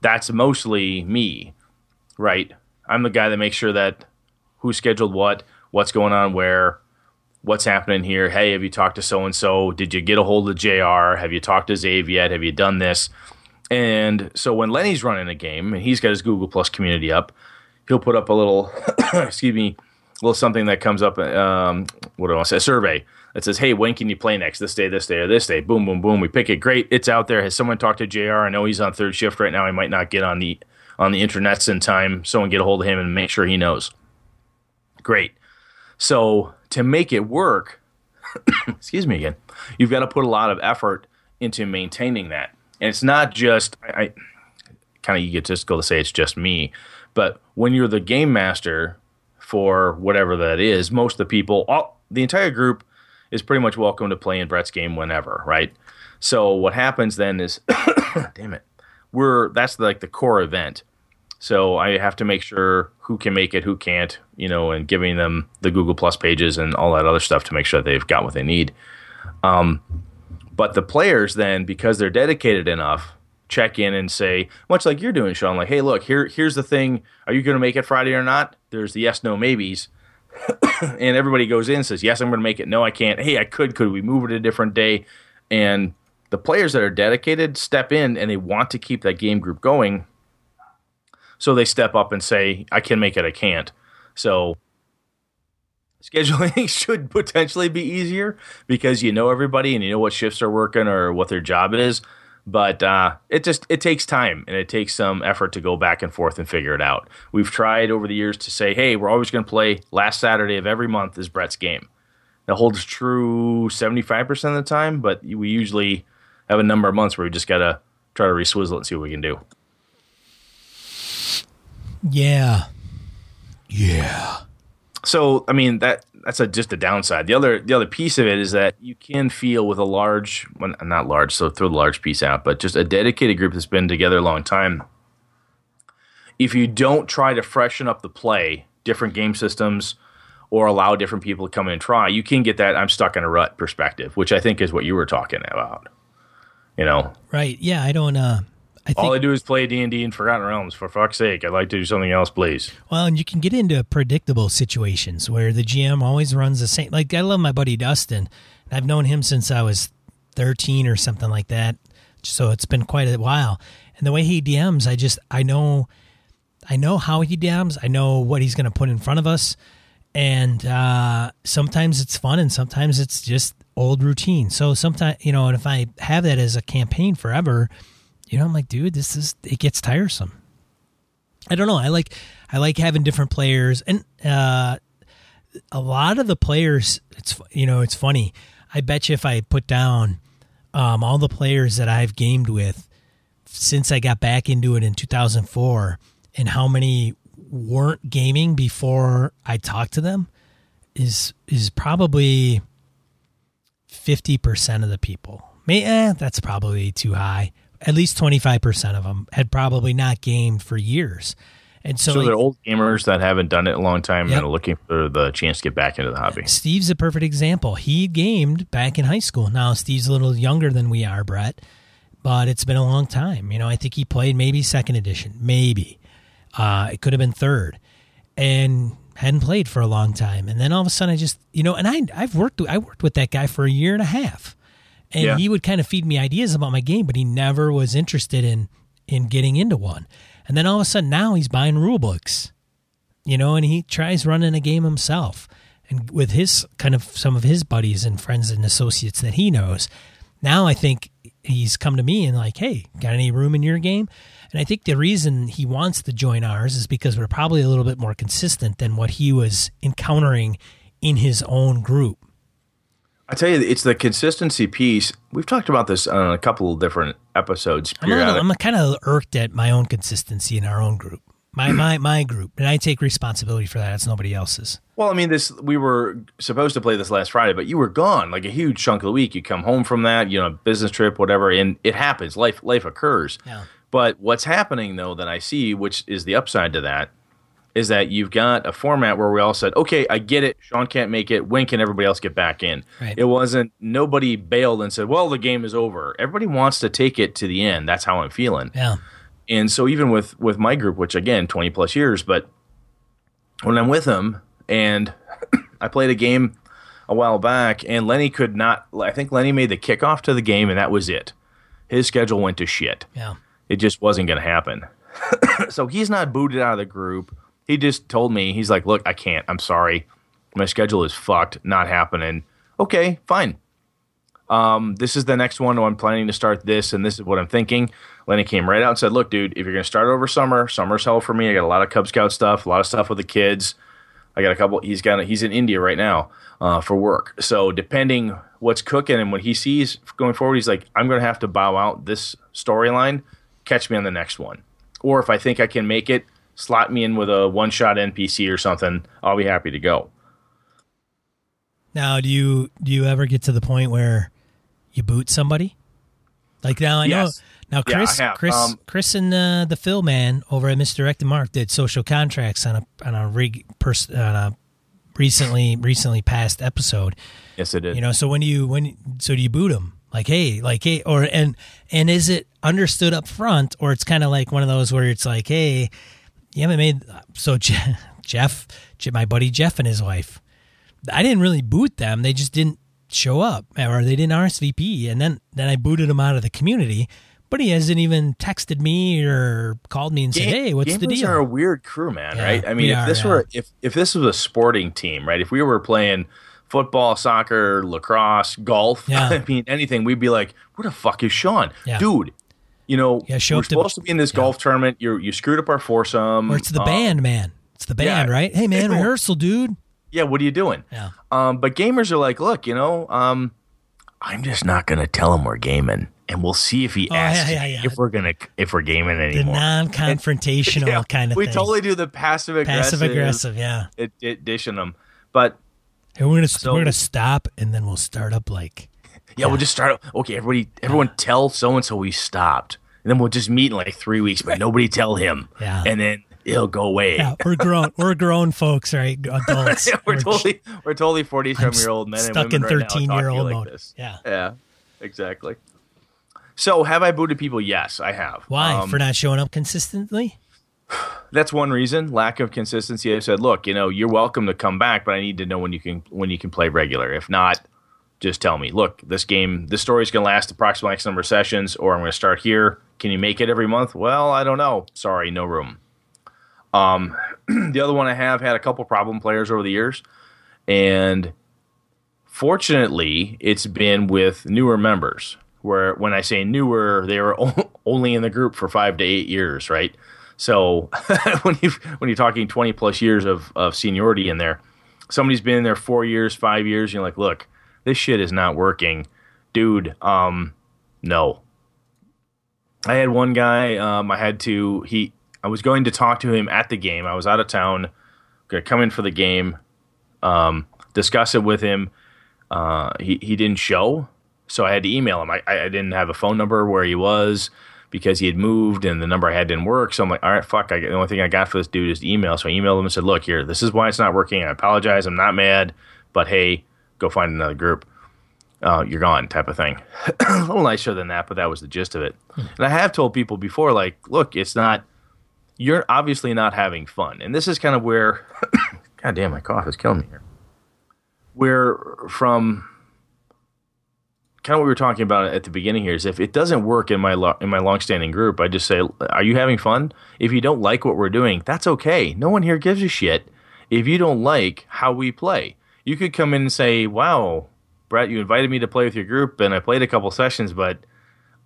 that's mostly me, right? I'm the guy that makes sure that who scheduled what, what's going on where, what's happening here. Hey, have you talked to so and so? Did you get a hold of JR? Have you talked to Zave yet? Have you done this? And so when Lenny's running a game and he's got his Google Plus community up, he'll put up a little, excuse me, a little something that comes up. Um, what do I want to say? A survey that says, "Hey, when can you play next? This day, this day, or this day?" Boom, boom, boom. We pick it. Great, it's out there. Has someone talked to Jr? I know he's on third shift right now. He might not get on the on the internets in time. Someone get a hold of him and make sure he knows. Great. So to make it work, excuse me again, you've got to put a lot of effort into maintaining that. And it's not just I, I kind of egotistical to say it's just me, but when you're the game master for whatever that is, most of the people, all the entire group is pretty much welcome to play in Brett's game whenever, right? So what happens then is, damn it, we're that's like the core event. So I have to make sure who can make it, who can't, you know, and giving them the Google Plus pages and all that other stuff to make sure they've got what they need. Um, but the players then, because they're dedicated enough, check in and say, much like you're doing, Sean, like, hey, look, here, here's the thing. Are you going to make it Friday or not? There's the yes, no, maybes. and everybody goes in and says, yes, I'm going to make it. No, I can't. Hey, I could. Could we move it a different day? And the players that are dedicated step in and they want to keep that game group going. So they step up and say, I can make it, I can't. So scheduling should potentially be easier because you know everybody and you know what shifts are working or what their job is. But uh, it just it takes time and it takes some effort to go back and forth and figure it out. We've tried over the years to say hey we're always going to play last saturday of every month is brett's game. That holds true 75% of the time but we usually have a number of months where we just got to try to reswizzle it and see what we can do. Yeah. Yeah so I mean that that's a, just a downside. The other the other piece of it is that you can feel with a large, well, not large, so throw the large piece out, but just a dedicated group that's been together a long time. If you don't try to freshen up the play, different game systems, or allow different people to come in and try, you can get that I'm stuck in a rut perspective, which I think is what you were talking about. You know, right? Yeah, I don't. uh I All I do is play D and D and Forgotten Realms. For fuck's sake, I'd like to do something else, please. Well, and you can get into predictable situations where the GM always runs the same. Like I love my buddy Dustin. I've known him since I was thirteen or something like that. So it's been quite a while. And the way he DMs, I just I know, I know how he DMs. I know what he's going to put in front of us. And uh, sometimes it's fun, and sometimes it's just old routine. So sometimes you know, and if I have that as a campaign forever you know, I'm like, dude, this is it gets tiresome. I don't know. I like I like having different players, and uh, a lot of the players. It's you know, it's funny. I bet you if I put down um, all the players that I've gamed with since I got back into it in 2004, and how many weren't gaming before I talked to them, is is probably fifty percent of the people. May eh, that's probably too high at least 25% of them had probably not gamed for years. And so, so they're old gamers that haven't done it in a long time yep. and are looking for the chance to get back into the hobby. Steve's a perfect example. He gamed back in high school. Now Steve's a little younger than we are, Brett, but it's been a long time. You know, I think he played maybe second edition, maybe. Uh, it could have been third, and hadn't played for a long time. And then all of a sudden, I just you know, and I I've worked I worked with that guy for a year and a half and yeah. he would kind of feed me ideas about my game, but he never was interested in in getting into one. And then all of a sudden now he's buying rule books, you know, and he tries running a game himself, and with his kind of some of his buddies and friends and associates that he knows. Now I think he's come to me and like, hey, got any room in your game? And I think the reason he wants to join ours is because we're probably a little bit more consistent than what he was encountering in his own group. I tell you, it's the consistency piece. We've talked about this on a couple of different episodes. I'm, I'm kind of irked at my own consistency in our own group, my my my group, and I take responsibility for that. It's nobody else's. Well, I mean, this we were supposed to play this last Friday, but you were gone like a huge chunk of the week. You come home from that, you know, business trip, whatever, and it happens. Life life occurs. Yeah. But what's happening though that I see, which is the upside to that, is that you've got a format where we all said, okay, I get it. Sean can't make it. When can everybody else get back in? Right. It wasn't, nobody bailed and said, well, the game is over. Everybody wants to take it to the end. That's how I'm feeling. Yeah. And so even with, with my group, which again, 20 plus years, but when I'm with them and I played a game a while back and Lenny could not, I think Lenny made the kickoff to the game and that was it. His schedule went to shit. Yeah. It just wasn't going to happen. so he's not booted out of the group he just told me he's like, "Look, I can't. I'm sorry. My schedule is fucked. Not happening." Okay, fine. Um, this is the next one. I'm planning to start this, and this is what I'm thinking. Lenny came right out and said, "Look, dude, if you're going to start over summer, summer's hell for me. I got a lot of Cub Scout stuff, a lot of stuff with the kids. I got a couple. He's got. He's in India right now uh, for work. So depending what's cooking and what he sees going forward, he's like, I'm going to have to bow out this storyline. Catch me on the next one. Or if I think I can make it, slot me in with a one shot NPC or something. I'll be happy to go. Now, do you do you ever get to the point where you boot somebody? Like now, I Yes. know now Yeah, Chris, have. Chris, Um, Chris, and uh, the Phil man over at Misdirected Mark did social contracts on a on a rig pers- on a recently recently passed episode. Yes, it did. You know, so when do you when so do you boot them? Like, hey, like, hey, or and and is it understood up front, or it's kind of like one of those where it's like, hey, you haven't made so Je- Jeff, my buddy Jeff and his wife, I didn't really boot them; they just didn't show up, or they didn't RSVP, and then then I booted him out of the community. But he hasn't even texted me or called me and said, "Hey, what's the deal?" are a weird crew, man. Yeah, right? I mean, if are, this yeah. were if if this was a sporting team, right? If we were playing football, soccer, lacrosse, golf, Yeah. I mean anything, we'd be like, "Where the fuck is Sean, Yeah. dude?" You know, Yeah, show we're up to- supposed to be in this golf tournament. You you screwed up our foursome. or it's the Um, band, man. It's the band, yeah. right? Hey, man, rehearsal, dude. Yeah, what are you doing? Yeah. Um, but gamers are like, look, you know, um, I'm just not gonna tell him we're gaming, and we'll see if he Oh, asks yeah, yeah, yeah. if we're gonna if we're gaming anymore. The non-confrontational Yeah, kind of thing. we thing. totally do the passive aggressive, passive aggressive. Yeah. it, it dishing them. But Hey, we're gonna So- we're gonna stop and then we'll start up like yeah, we'll just start. Okay, everybody, everyone, tell so and so we stopped, and then we'll just meet in like three weeks, but nobody tell him. Yeah. and then it'll go away. yeah we're grown we're grown folks right adults we're, We're totally we're totally forty I'm year old men and stuck in women right now 13 year old like mode this. yeah Yeah, exactly. So have I booted people? Yes, I have. why Um, for not showing up consistently that's one reason lack of consistency i said look you know you're welcome to come back but i need to know when you can when you can play regular if not just tell me look this game this story's going to last approximately x number of sessions or i'm going to start here. Can you make it every month? Well i don't know. Sorry no room. Um the other one i have had a couple problem players over the years and fortunately it's been with newer members where when i say newer they were only in the group for five to eight years right? So when you when you're talking 20 plus years of, of seniority in there, somebody's been in there four years, five years, you're like, look, this shit is not working. Dude, um, no. I had one guy, um, I had to he I was going to talk to him at the game. I was out of town, gonna come in for the game, um, discuss it with him. Uh, he, he didn't show, so I had to email him. I, I didn't have a phone number where he was because he had moved and the number I had didn't work. So I'm like, all right, fuck. I, the only thing I got for this dude is email. So I emailed him and said, look, here, this is why it's not working. I apologize. I'm not mad, but hey, go find another group. Uh, you're gone, type of thing. a little nicer than that, but that was the gist of it. And I have told people before, like, look, it's not. You're obviously not having fun, and this is kind of where. God damn, my cough is killing me here. Where from kind of what we were talking about at the beginning here is if it doesn't work in my lo- in my longstanding group, I just say, "Are you having fun?" If you don't like what we're doing, that's okay. No one here gives a shit. If you don't like how we play, you could come in and say, "Wow, Brett, you invited me to play with your group, and I played a couple sessions, but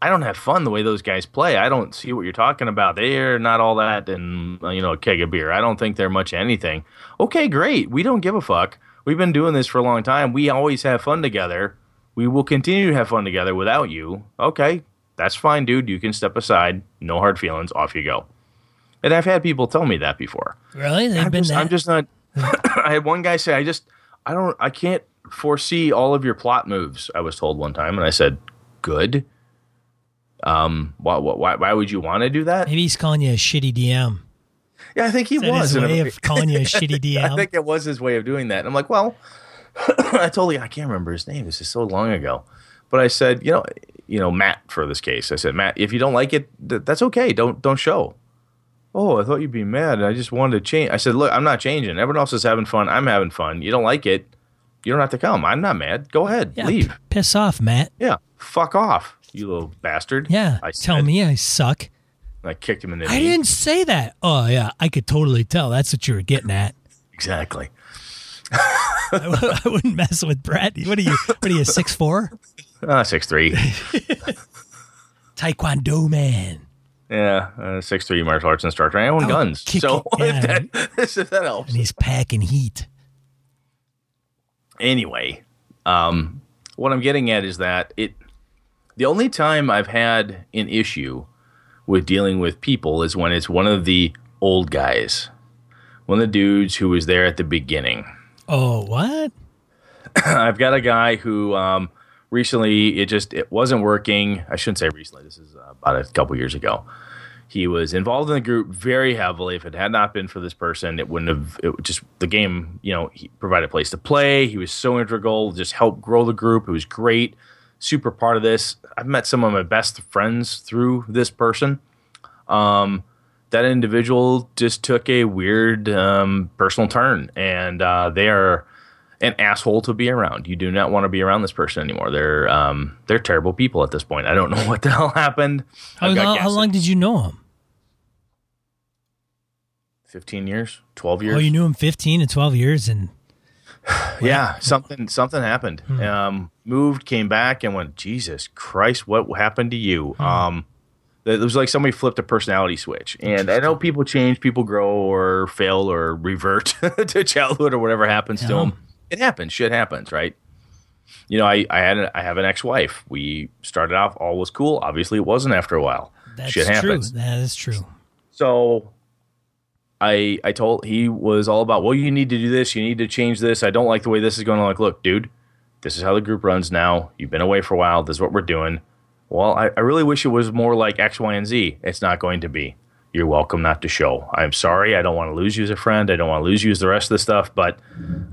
I don't have fun the way those guys play. I don't see what you're talking about. They're not all that, and you know, a keg of beer. I don't think they're much anything. Okay, great. We don't give a fuck. We've been doing this for a long time. We always have fun together. We will continue to have fun together without you. Okay, that's fine, dude. You can step aside. No hard feelings. Off you go. And I've had people tell me that before. really they've I'm been just, I'm just not. I had one guy say, "I just, I don't, I can't foresee all of your plot moves." I was told one time, and I said, "Good." Um, why, why, why would you want to do that? maybe he's calling you a shitty DM Yeah, I think he was. his a- way of calling you a shitty DM I think it was his way of doing that. And I'm like, well, I totally, I can't remember his name. This is so long ago. But I said, you know, you know, Matt for this case. I said, Matt, if you don't like it, th- that's okay. Don't don't show. Oh, I thought you'd be mad. I just wanted to change. I said, look, I'm not changing. Everyone else is having fun. I'm having fun. You don't like it, you don't have to come. I'm not mad. Go ahead, yeah, leave. p- piss off Matt Yeah, fuck off, you little bastard. yeah I tell me I suck I kicked him in the I knee. didn't say that oh yeah I could totally tell that's what you were getting at exactly. I wouldn't mess with Brett what are you what are you six four Uh, six three. Taekwondo man Yeah, uh, six three martial arts instructor. I own Oh, guns, so if, that, if that helps. And he's packing heat. anyway, um, what I'm getting at is that it. The only time I've had an issue with dealing with people is when it's one of the old guys, one of the dudes who was there at the beginning. Oh, what? I've got a guy who um, recently it just it wasn't working. I shouldn't say recently. This is uh, about a couple years ago. He was involved in the group very heavily. If it had not been for this person, it wouldn't have. It just the game, you know, he provided a place to play. He was so integral, just helped grow the group. It was great, super part of this. I've met some of my best friends through this person. Um, that individual just took a weird um, personal turn, and uh, they are an asshole to be around. You do not want to be around this person anymore. They're um, they're terrible people at this point. I don't know what the hell happened. How, long, how long did you know him? Fifteen years, twelve years. Oh, you knew him 15 to 12 years, and yeah, something something happened. Hmm. Um, moved, came back, and went. Jesus Christ, what happened to you? Hmm. Um, it was like somebody flipped a personality switch. And I know people change, people grow or fail or revert to childhood or whatever happens to them. It happens. Shit happens, right? You know, I I had a, I have an ex-wife. We started off all was cool. Obviously, it wasn't after a while. that's Shit true. happens. That is true. So I I told he was all about, well, you need to do this, you need to change this. I don't like the way this is going. I'm like, look, dude, this is how the group runs now. You've been away for a while. This is what we're doing. Well, I, I really wish it was more like X, Y, and Z. It's not going to be. You're welcome not to show. I'm sorry. I don't want to lose you as a friend. I don't want to lose you as the rest of the stuff, but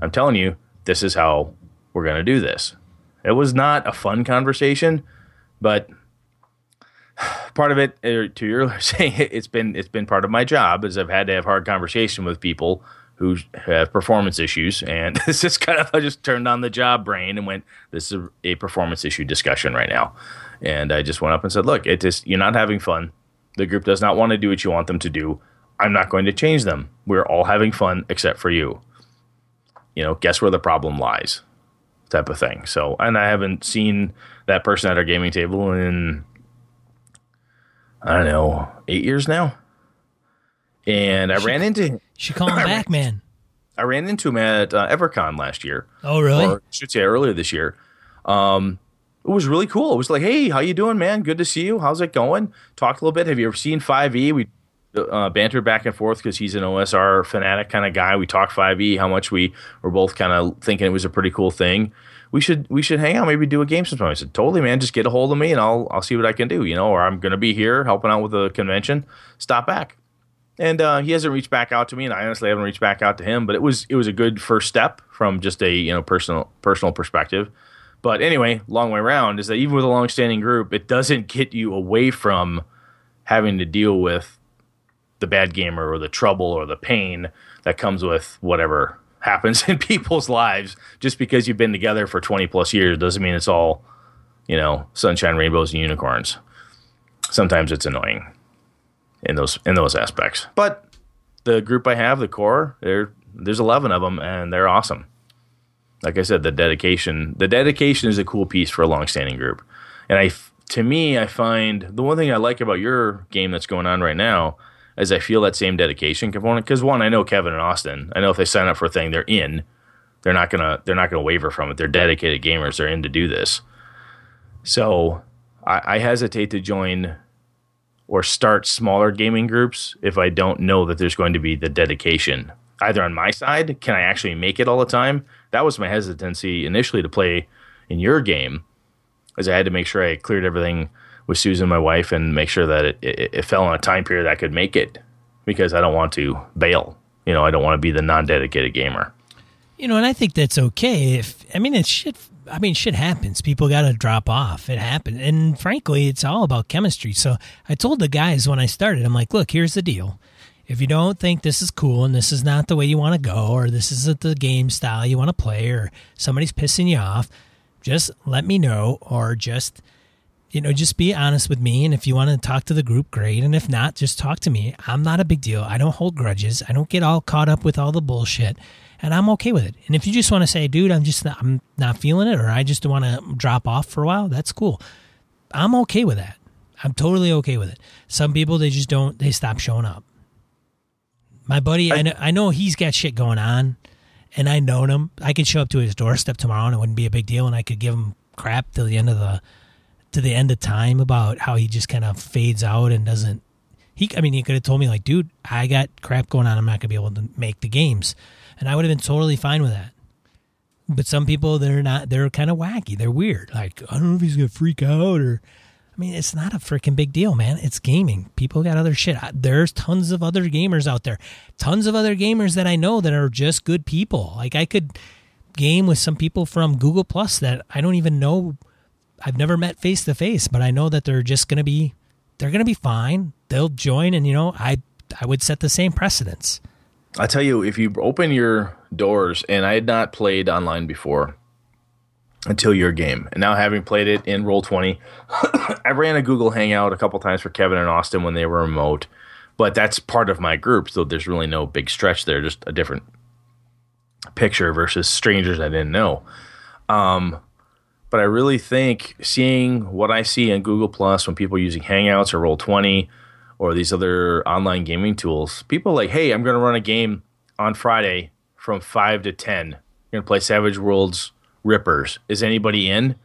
I'm telling you, this is how we're to do this. It was not a fun conversation, but part of it er, to your saying it's been it's been part of my job is I've had to have hard conversation with people who have performance issues. And it's just kind of I just turned on the job brain and went this is a performance issue discussion right now. And I just went up and said look it just you're not having fun. The group does not want to do what you want them to do. I'm not going to change them. We're all having fun except for you. You know guess where the problem lies? Type of thing. So and I haven't seen that person at our gaming table in I don't know, eight years now. And I ran into You should call him back, man. I ran into him at uh, EverCon last year, Oh, really? or I should say earlier this year. Um, it was really cool. It was like, hey, how you doing, man? Good to see you. How's it going? Talked a little bit. Have you ever seen 5e? We uh, bantered back and forth because he's an OSR fanatic kind of guy. We talked 5e, how much we were both kind of thinking it was a pretty cool thing. We should we should hang out, maybe do a game sometime. I said, totally, man. Just get a hold of me and I'll I'll see what I can do. You know, or I'm to be here helping out with the convention. Stop back. And uh, he hasn't reached back out to me, and I honestly haven't reached back out to him. But it was it was a good first step from just a you know personal personal perspective. But anyway, long way around is that even with a long standing group, it doesn't get you away from having to deal with the bad gamer or the trouble or the pain that comes with whatever happens in people's lives. Just because you've been together for 20 plus years doesn't mean it's all, you know, sunshine, rainbows, and unicorns. Sometimes it's annoying in those in those aspects. But the group I have, the core, there there's 11 of them, and they're awesome. Like I said, the dedication the dedication is a cool piece for a long-standing group, and I to me I find the one thing I like about your game that's going on right now is I feel that same dedication component. Because one I know Kevin and Austin. I know if they sign up for a thing they're in. They're not gonna they're not gonna waver from it. They're dedicated gamers. They're in to do this. So I, I hesitate to join or start smaller gaming groups if I don't know that there's going to be the dedication either on my side. Can I actually make it all the time? That was my hesitancy initially to play in your game, as I had to make sure I cleared everything with Susan, my wife, and make sure that it, it, it fell on a time period I could make it because I don't want to bail. You know, I don't want to be the non-dedicated gamer. You know, and I think that's okay. If I mean, it's shit. I mean, shit happens. People got to drop off. It happens, and frankly, it's all about chemistry. So I told the guys when I started, I'm like, look, here's the deal. If you don't think this is cool and this is not the way you want to go, or this isn't the game style you want to play, or somebody's pissing you off, just let me know, or just you know, just be honest with me. And if you want to talk to the group, great. And if not, just talk to me. I'm not a big deal. I don't hold grudges. I don't get all caught up with all the bullshit. And I'm okay with it. And if you just want to say, dude, I'm just not, I'm not feeling it, or I just want to drop off for a while, that's cool. I'm okay with that. I'm totally okay with it. Some people they just don't. They stop showing up. My buddy, I, I know, I know he's got shit going on, and I known him. I could show up to his doorstep tomorrow, and it wouldn't be a big deal, and I could give him crap till the end of the to the end of time about how he just kind of fades out and doesn't. He, I mean, he could have told me like, dude, I got crap going on. I'm not gonna be able to make the games, and I would have been totally fine with that. But some people, they're not. They're kind of wacky. They're weird. Like, I don't know if he's gonna freak out or I mean, it's not a freaking big deal, man. It's gaming. People got other shit. There's tons of other gamers out there. Tons of other gamers that I know that are just good people. Like I could game with some people from Google Plus that I don't even know. I've never met face to face, but I know that they're just going to be they're going to be fine. They'll join and you know, I I would set the same precedence. I tell you, if you open your doors and I had not played online before, until your game. And now having played it in Roll20, I ran a Google Hangout a couple times for Kevin and Austin when they were remote, but that's part of my group, so there's really no big stretch there, just a different picture versus strangers I didn't know. Um, but I really think seeing what I see in Google Plus when people are using Hangouts or Roll20 or these other online gaming tools, people like, hey, I'm going to run a game on Friday from 5 to 10. You're going to play Savage Worlds rippers. Is anybody in?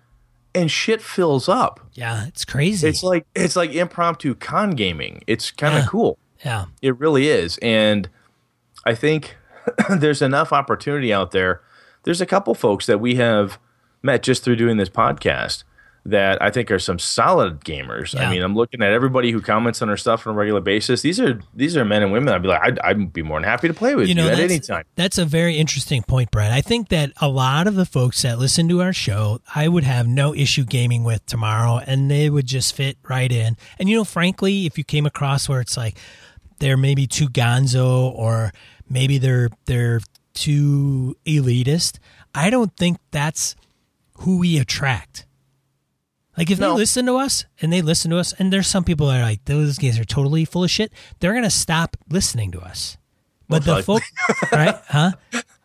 And shit fills up. Yeah, it's crazy. It's like it's like impromptu con gaming. It's kind of Yeah. cool. yeah. It really is. And I think there's enough opportunity out there. There's a couple folks that we have met just through doing this podcast that I think are some solid gamers. Yeah. I mean, I'm looking at everybody who comments on our stuff on a regular basis. These are these are men and women. I'd be like, I'd, I'd be more than happy to play with you, know at any time. That's a very interesting point, Brett. I think that a lot of the folks that listen to our show, I would have no issue gaming with tomorrow, and they would just fit right in. And you know, frankly, if you came across where it's like they're maybe too gonzo, or maybe they're they're too elitist, I don't think that's who we attract. Like if No. they listen to us and they listen to us, and there's some people that are like those guys are totally full of shit. They're gonna stop listening to us. But Most the folk, right? Huh?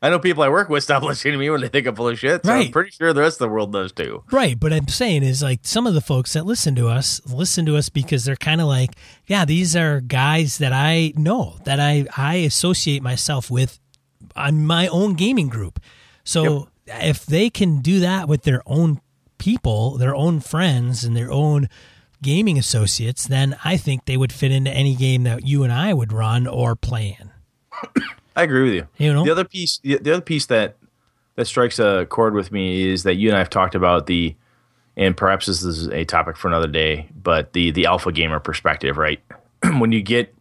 I know people I work with stop listening to me when they think I'm full of shit. So I'm Right. pretty sure the rest of the world does too. Right. But I'm saying is like some of the folks that listen to us listen to us because they're kind of like, yeah, these are guys that I know that I I associate myself with on my own gaming group. So if they can do that with their own people, their own friends, and their own gaming associates, then I think they would fit into any game that you and I would run or play in. I agree with you. You know? the other piece, the, the other piece that that strikes a chord with me is that you and I have talked about the, and perhaps this is a topic for another day, but the the alpha gamer perspective, right? when you get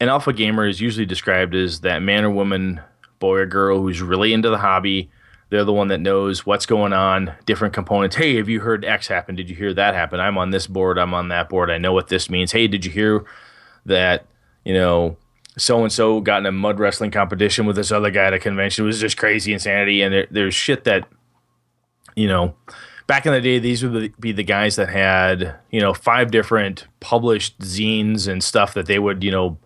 an alpha gamer is usually described as that man or woman, boy or girl who's really into the hobby. They're the one that knows what's going on, different components. Hey, have you heard X happen? Did you hear that happen? I'm on this board. I'm on that board. I know what this means. Hey, did you hear that? You know, so and so got in a mud wrestling competition with this other guy at a convention. It was just crazy insanity. And there, there's shit that, you know, back in the day, these would be the guys that had, you know, five different published zines and stuff that they would, you know,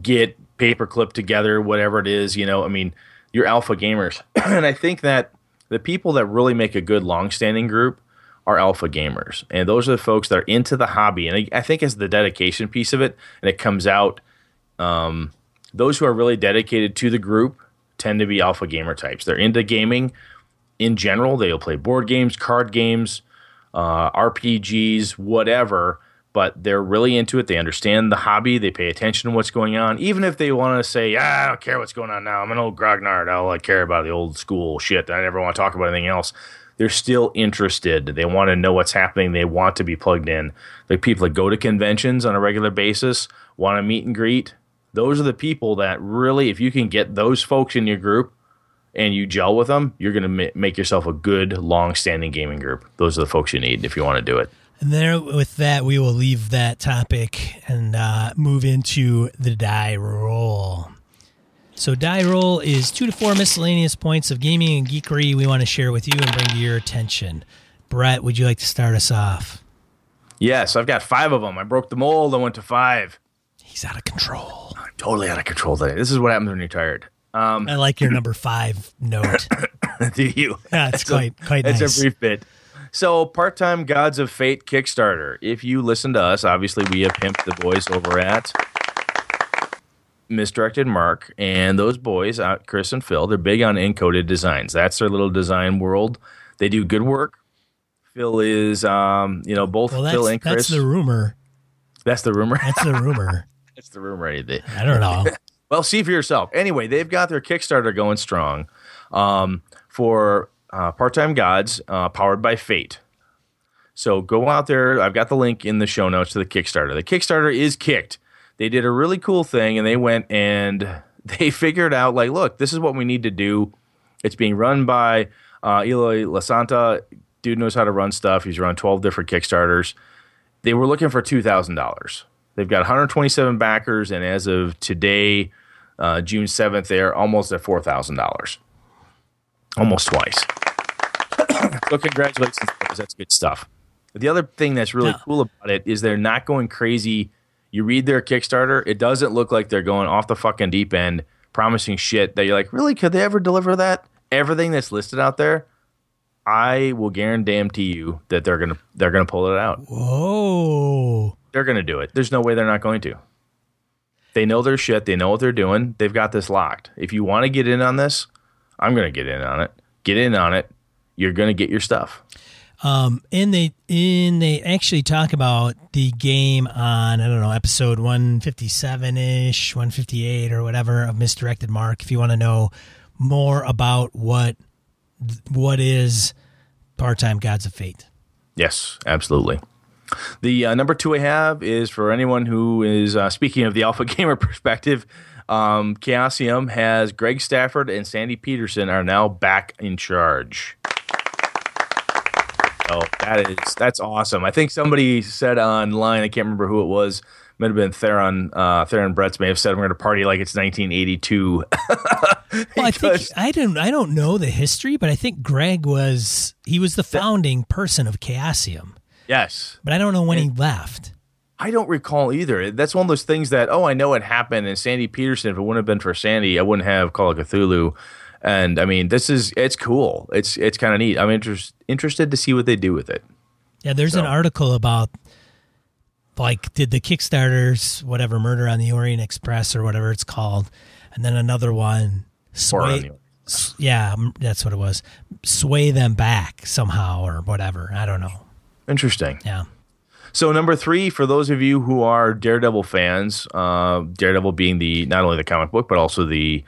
get paperclip together, whatever it is, you know, I mean, you're alpha gamers. and I think that the people that really make a good long-standing group are alpha gamers. And those are the folks that are into the hobby. And I, I think as the dedication piece of it, and it comes out, um, those who are really dedicated to the group tend to be alpha gamer types. They're into gaming in general. They'll play board games, card games, uh, RPGs, whatever. But they're really into it. They understand the hobby. They pay attention to what's going on. Even if they want to say, ah, I don't care what's going on now. I'm an old grognard. All I care about the old school shit. I never want to talk about anything else. They're still interested. They want to know what's happening. They want to be plugged in. The people that go to conventions on a regular basis, want to meet and greet. Those are the people that really, if you can get those folks in your group, and you gel with them, you're going to make yourself a good, long-standing gaming group. Those are the folks you need if you want to do it. And there, with that, we will leave that topic and uh, move into the die roll. So, die roll is two to four miscellaneous points of gaming and geekery we want to share with you and bring to your attention. Brett, would you like to start us off? Yes, I've got five of them. I broke the mold. I went to five. He's out of control. I'm totally out of control today. This is what happens when you're tired. Um, I like your number five note. do you? Yeah, it's quite quite It's nice. a brief bit. So, part time Gods of Fate Kickstarter. If you listen to us, obviously we have pimped the boys over at Misdirected Mark, and those boys, uh, Chris and Phil, they're big on encoded designs. That's their little design world. They do good work. Phil is, um, you know, both Well, Phil and Chris. that's the rumor. that's the rumor. That's the rumor. that's the rumor. I don't know. Well, see for yourself. Anyway, they've got their Kickstarter going strong um, for uh, Part Time Gods, uh, powered by Fate. So go out there. I've got the link in the show notes to the Kickstarter. The Kickstarter is kicked. They did a really cool thing, and they went and they figured out like, look, this is what we need to do. It's being run by uh, Eloy Lasanta. Dude knows how to run stuff. He's run twelve different Kickstarters. They were looking for two thousand dollars. They've got 127 backers, and as of today, uh, June 7th, they're almost at $4,000. Almost twice. So, congratulations, boys. That's good stuff. But the other thing that's really Yeah. cool about it is they're not going crazy. You read their Kickstarter, it doesn't look like they're going off the fucking deep end, promising shit that you're like, really? Could they ever deliver that? Everything that's listed out there, I will guarantee you that they're gonna they're gonna pull it out. Whoa. They're going to do it. There's no way they're not going to. They know their shit. They know what they're doing. They've got this locked. If you want to get in on this, I'm going to get in on it. Get in on it. You're going to get your stuff. Um, and they and they actually talk about the game on I don't know episode one fifty seven ish, one fifty eight or whatever of misdirected mark. If you want to know more about what what is part time gods of fate. Yes, absolutely. The uh, number two I have is for anyone who is uh, speaking of the alpha gamer perspective. Um, Chaosium has Greg Stafford and Sandy Petersen are now back in charge. Oh, that is that's awesome. I think somebody said online. I can't remember who it was. Might have been Theron. Uh, Theron Bretts may have said we're going to party like it's 1982. Well, I think I don't I don't know the history, but I think Greg was he was the founding person of Chaosium, yes, but I don't know when he left. I don't recall either. That's one of those things that oh, I know it happened. And Sandy Petersen, if it wouldn't have been for Sandy, I wouldn't have Call of Cthulhu. And I mean, this is it's cool. It's it's kind of neat. I'm interest, interested to see what they do with it. Yeah, there's an article about like did the Kickstarters whatever Murder on the Orient Express or whatever it's called, and then another one sway. Yeah, that's what it was. Sway them back somehow or whatever. I don't know. Interesting. Yeah. So number three, for those of you who are Daredevil fans, uh, Daredevil being the not only the comic book but also the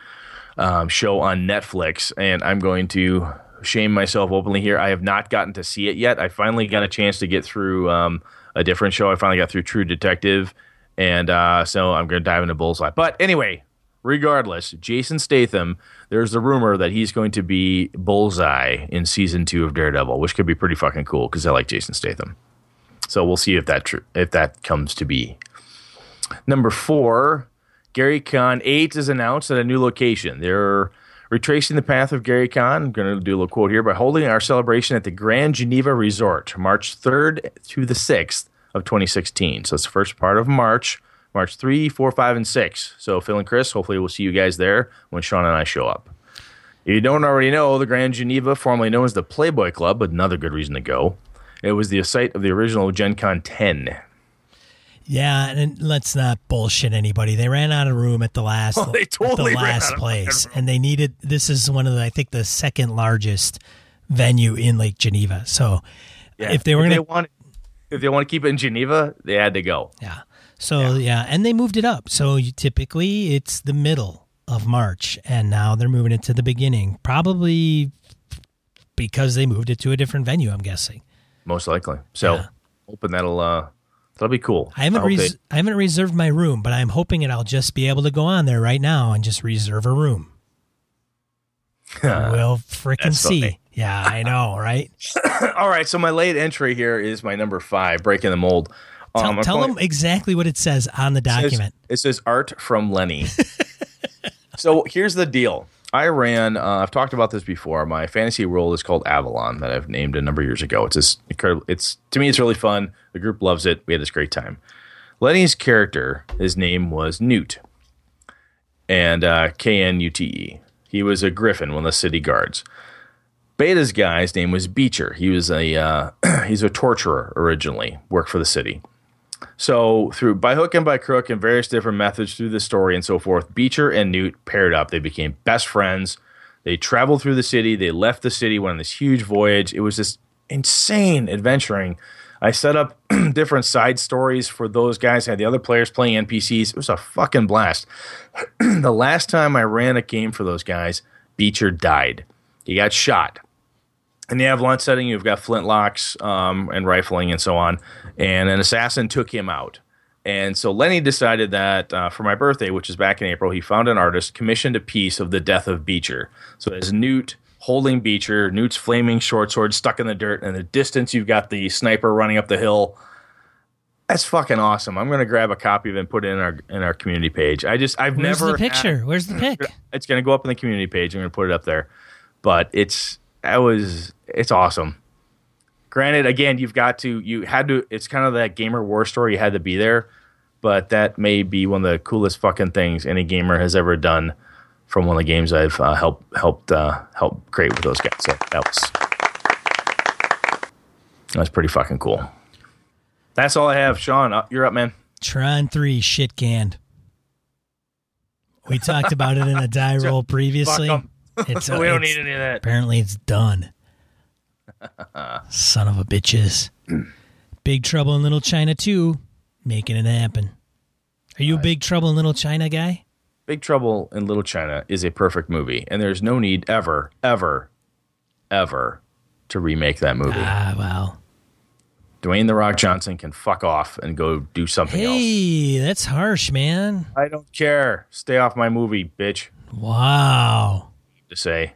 um, show on Netflix, and I'm going to shame myself openly here. I have not gotten to see it yet. I finally got a chance to get through um, a different show. I finally got through True Detective, and uh, so I'm going to dive into Bullseye. But anyway, regardless, Jason Statham. There's the rumor that he's going to be Bullseye in season two of Daredevil, which could be pretty fucking cool because I like Jason Statham. So we'll see if that tr- if that comes to be. Number four, Gary Con eight is announced at a new location. They're retracing the path of Gary Con. I'm going to do a little quote here by holding our celebration at the Grand Geneva Resort, March third to the sixth of 2016. So it's the first part of March. March 3, 4, 5, and 6. So, Phil and Chris, hopefully, we'll see you guys there when Sean and I show up. If you don't already know, the Grand Geneva, formerly known as the Playboy Club, but another good reason to go. It was the site of the original Gen Con 10. Yeah, and let's not bullshit anybody. They ran out of room at the last Oh, they totally the last place, and they needed. This is one of the I think the second largest venue in Lake Geneva. So if they were if going they to, want, if they want to keep it in Geneva, they had to go. yeah. So yeah. and they moved it up. So you, typically it's the middle of March, and now they're moving it to the beginning, probably because they moved it to a different venue. I'm guessing. Most likely. So, Yeah. hoping that'll uh, that'll be cool. I haven't hope res- I haven't reserved my room, but I'm hoping that I'll just be able to go on there right now and just reserve a room. we'll freaking see. funny. Yeah, I know, right? All right, so my late entry here is my number five, breaking the mold. Tell, Um, tell going- them exactly what it says on the It says- document. It says art from Lenny. so here's the deal. I ran. Uh, I've talked about this before. My fantasy world is called Avalon, that I've named a number of years ago. It's just incredible. It's to me, it's really fun. The group loves it. We had this great time. Lenny's character, his name was Knute, and uh, K N U T E. He was a griffin, one of the city guards. Beta's guy's name was Beecher. He was a uh, he's a torturer originally, worked for the city. So through by hook and by crook and various different methods through the story and so forth, Beecher and Knute paired up. They became best friends. They traveled through the city. They left the city, went on this huge voyage. It was this insane adventuring. I set up different side stories for those guys. I had the other players playing NPCs. It was a fucking blast. the last time I ran a game for those guys, Beecher died. He got shot. In the Avalon setting, you've got flintlocks um, and rifling and so on. And an assassin took him out. And so Lenny decided that uh, for my birthday, which is back in April, he found an artist, commissioned a piece of the death of Beecher. So as Knute holding Beecher, Knute's flaming short sword stuck in the dirt, and in the distance you've got the sniper running up the hill. That's fucking awesome. I'm gonna grab a copy of it and put it in our in our community page. I just I've Where's never the picture? had- Where's the pic? it's gonna go up in the community page. I'm gonna put it up there. But it's that was it's awesome. Granted, again, you've got to you had to. It's kind of that gamer war story. You had to be there, but that may be one of the coolest fucking things any gamer has ever done from one of the games I've uh, helped helped uh, helped create with those guys. So that was that was pretty fucking cool. That's all I have, Sean. uh, You're up, man. Tron 3 shit canned. We talked about it in a die roll previously. It's, we don't need any of that. Apparently it's done. Son of a bitches. Big Trouble in Little China 2, making it happen. Are you a Big Trouble in Little China guy? Big Trouble in Little China is a perfect movie, and there's no need ever, ever, ever to remake that movie. Ah, well. Dwayne the Rock Johnson can fuck off and go do something else. Hey, that's harsh, man. I don't care. Stay off my movie, bitch. Wow. To say,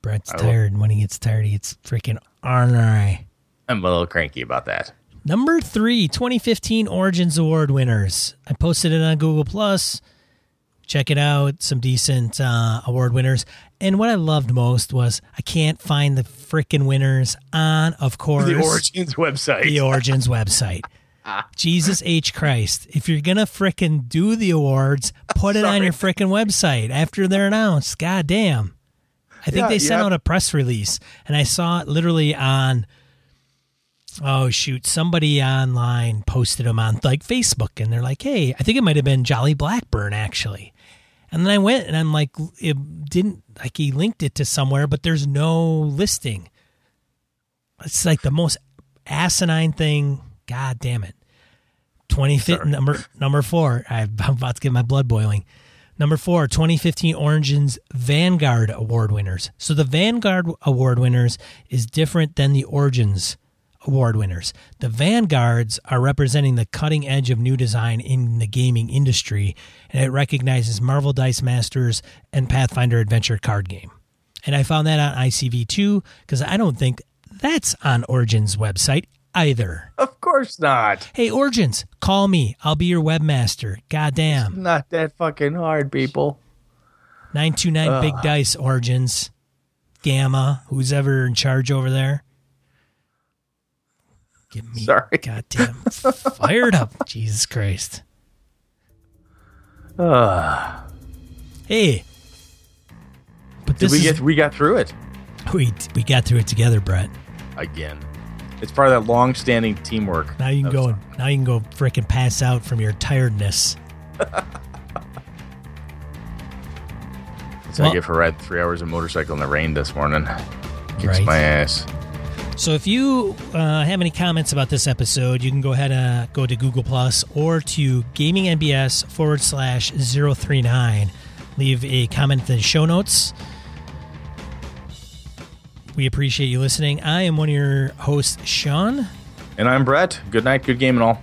Brett's I tired. and When he gets tired, he gets freaking ornery. I'm a little cranky about that. Number three, 2015 Origins Award winners. I posted it on Google Plus. Check it out. Some decent uh, award winners. And what I loved most was I can't find the freaking winners on, of course, The Origins website. the Origins website. Jesus H. Christ. If you're going to frickin' do the awards, put it on your frickin' website after they're announced. God damn. I think Yeah, they sent yeah. out a press release, and I saw it literally on. Oh shoot! Somebody online posted them on like Facebook, and they're like, "Hey, I think it might have been Jolly Blackburn actually." And then I went, and I'm like, it didn't like he linked it to somewhere, but there's no listing. It's like the most asinine thing. God damn it! Twenty fit number number four. I'm about to get my blood boiling. Number four, 2015 Origins Vanguard Award winners. So the Vanguard Award winners is different than the Origins Award winners. The Vanguards are representing the cutting edge of new design in the gaming industry, and it recognizes Marvel Dice Masters and Pathfinder Adventure card game. And I found that on ICV2 because I don't think that's on Origins website either. Of course not. Hey, Origins, call me. I'll be your webmaster. Goddamn. Not that fucking hard, people. 929 Big Dice Origins. GAMA, who's ever in charge over there. Get me Sorry. goddamn fired up. Jesus Christ. Hey. But Did this we is, get we got through it we, we got through it together, Brett. again? It's part of that long-standing teamwork. Now you can go go now you can go freaking pass out from your tiredness. That's Well- I get for riding three hours of motorcycle in the rain this morning. Kicks Right. my ass. So if you uh, have any comments about this episode, you can go ahead and go to Google Plus or to gamingnbs forward slash 039. Leave a comment in the show notes. We appreciate you listening. I am one of your hosts, Sean. And I'm Brett. Good night, good game, and all.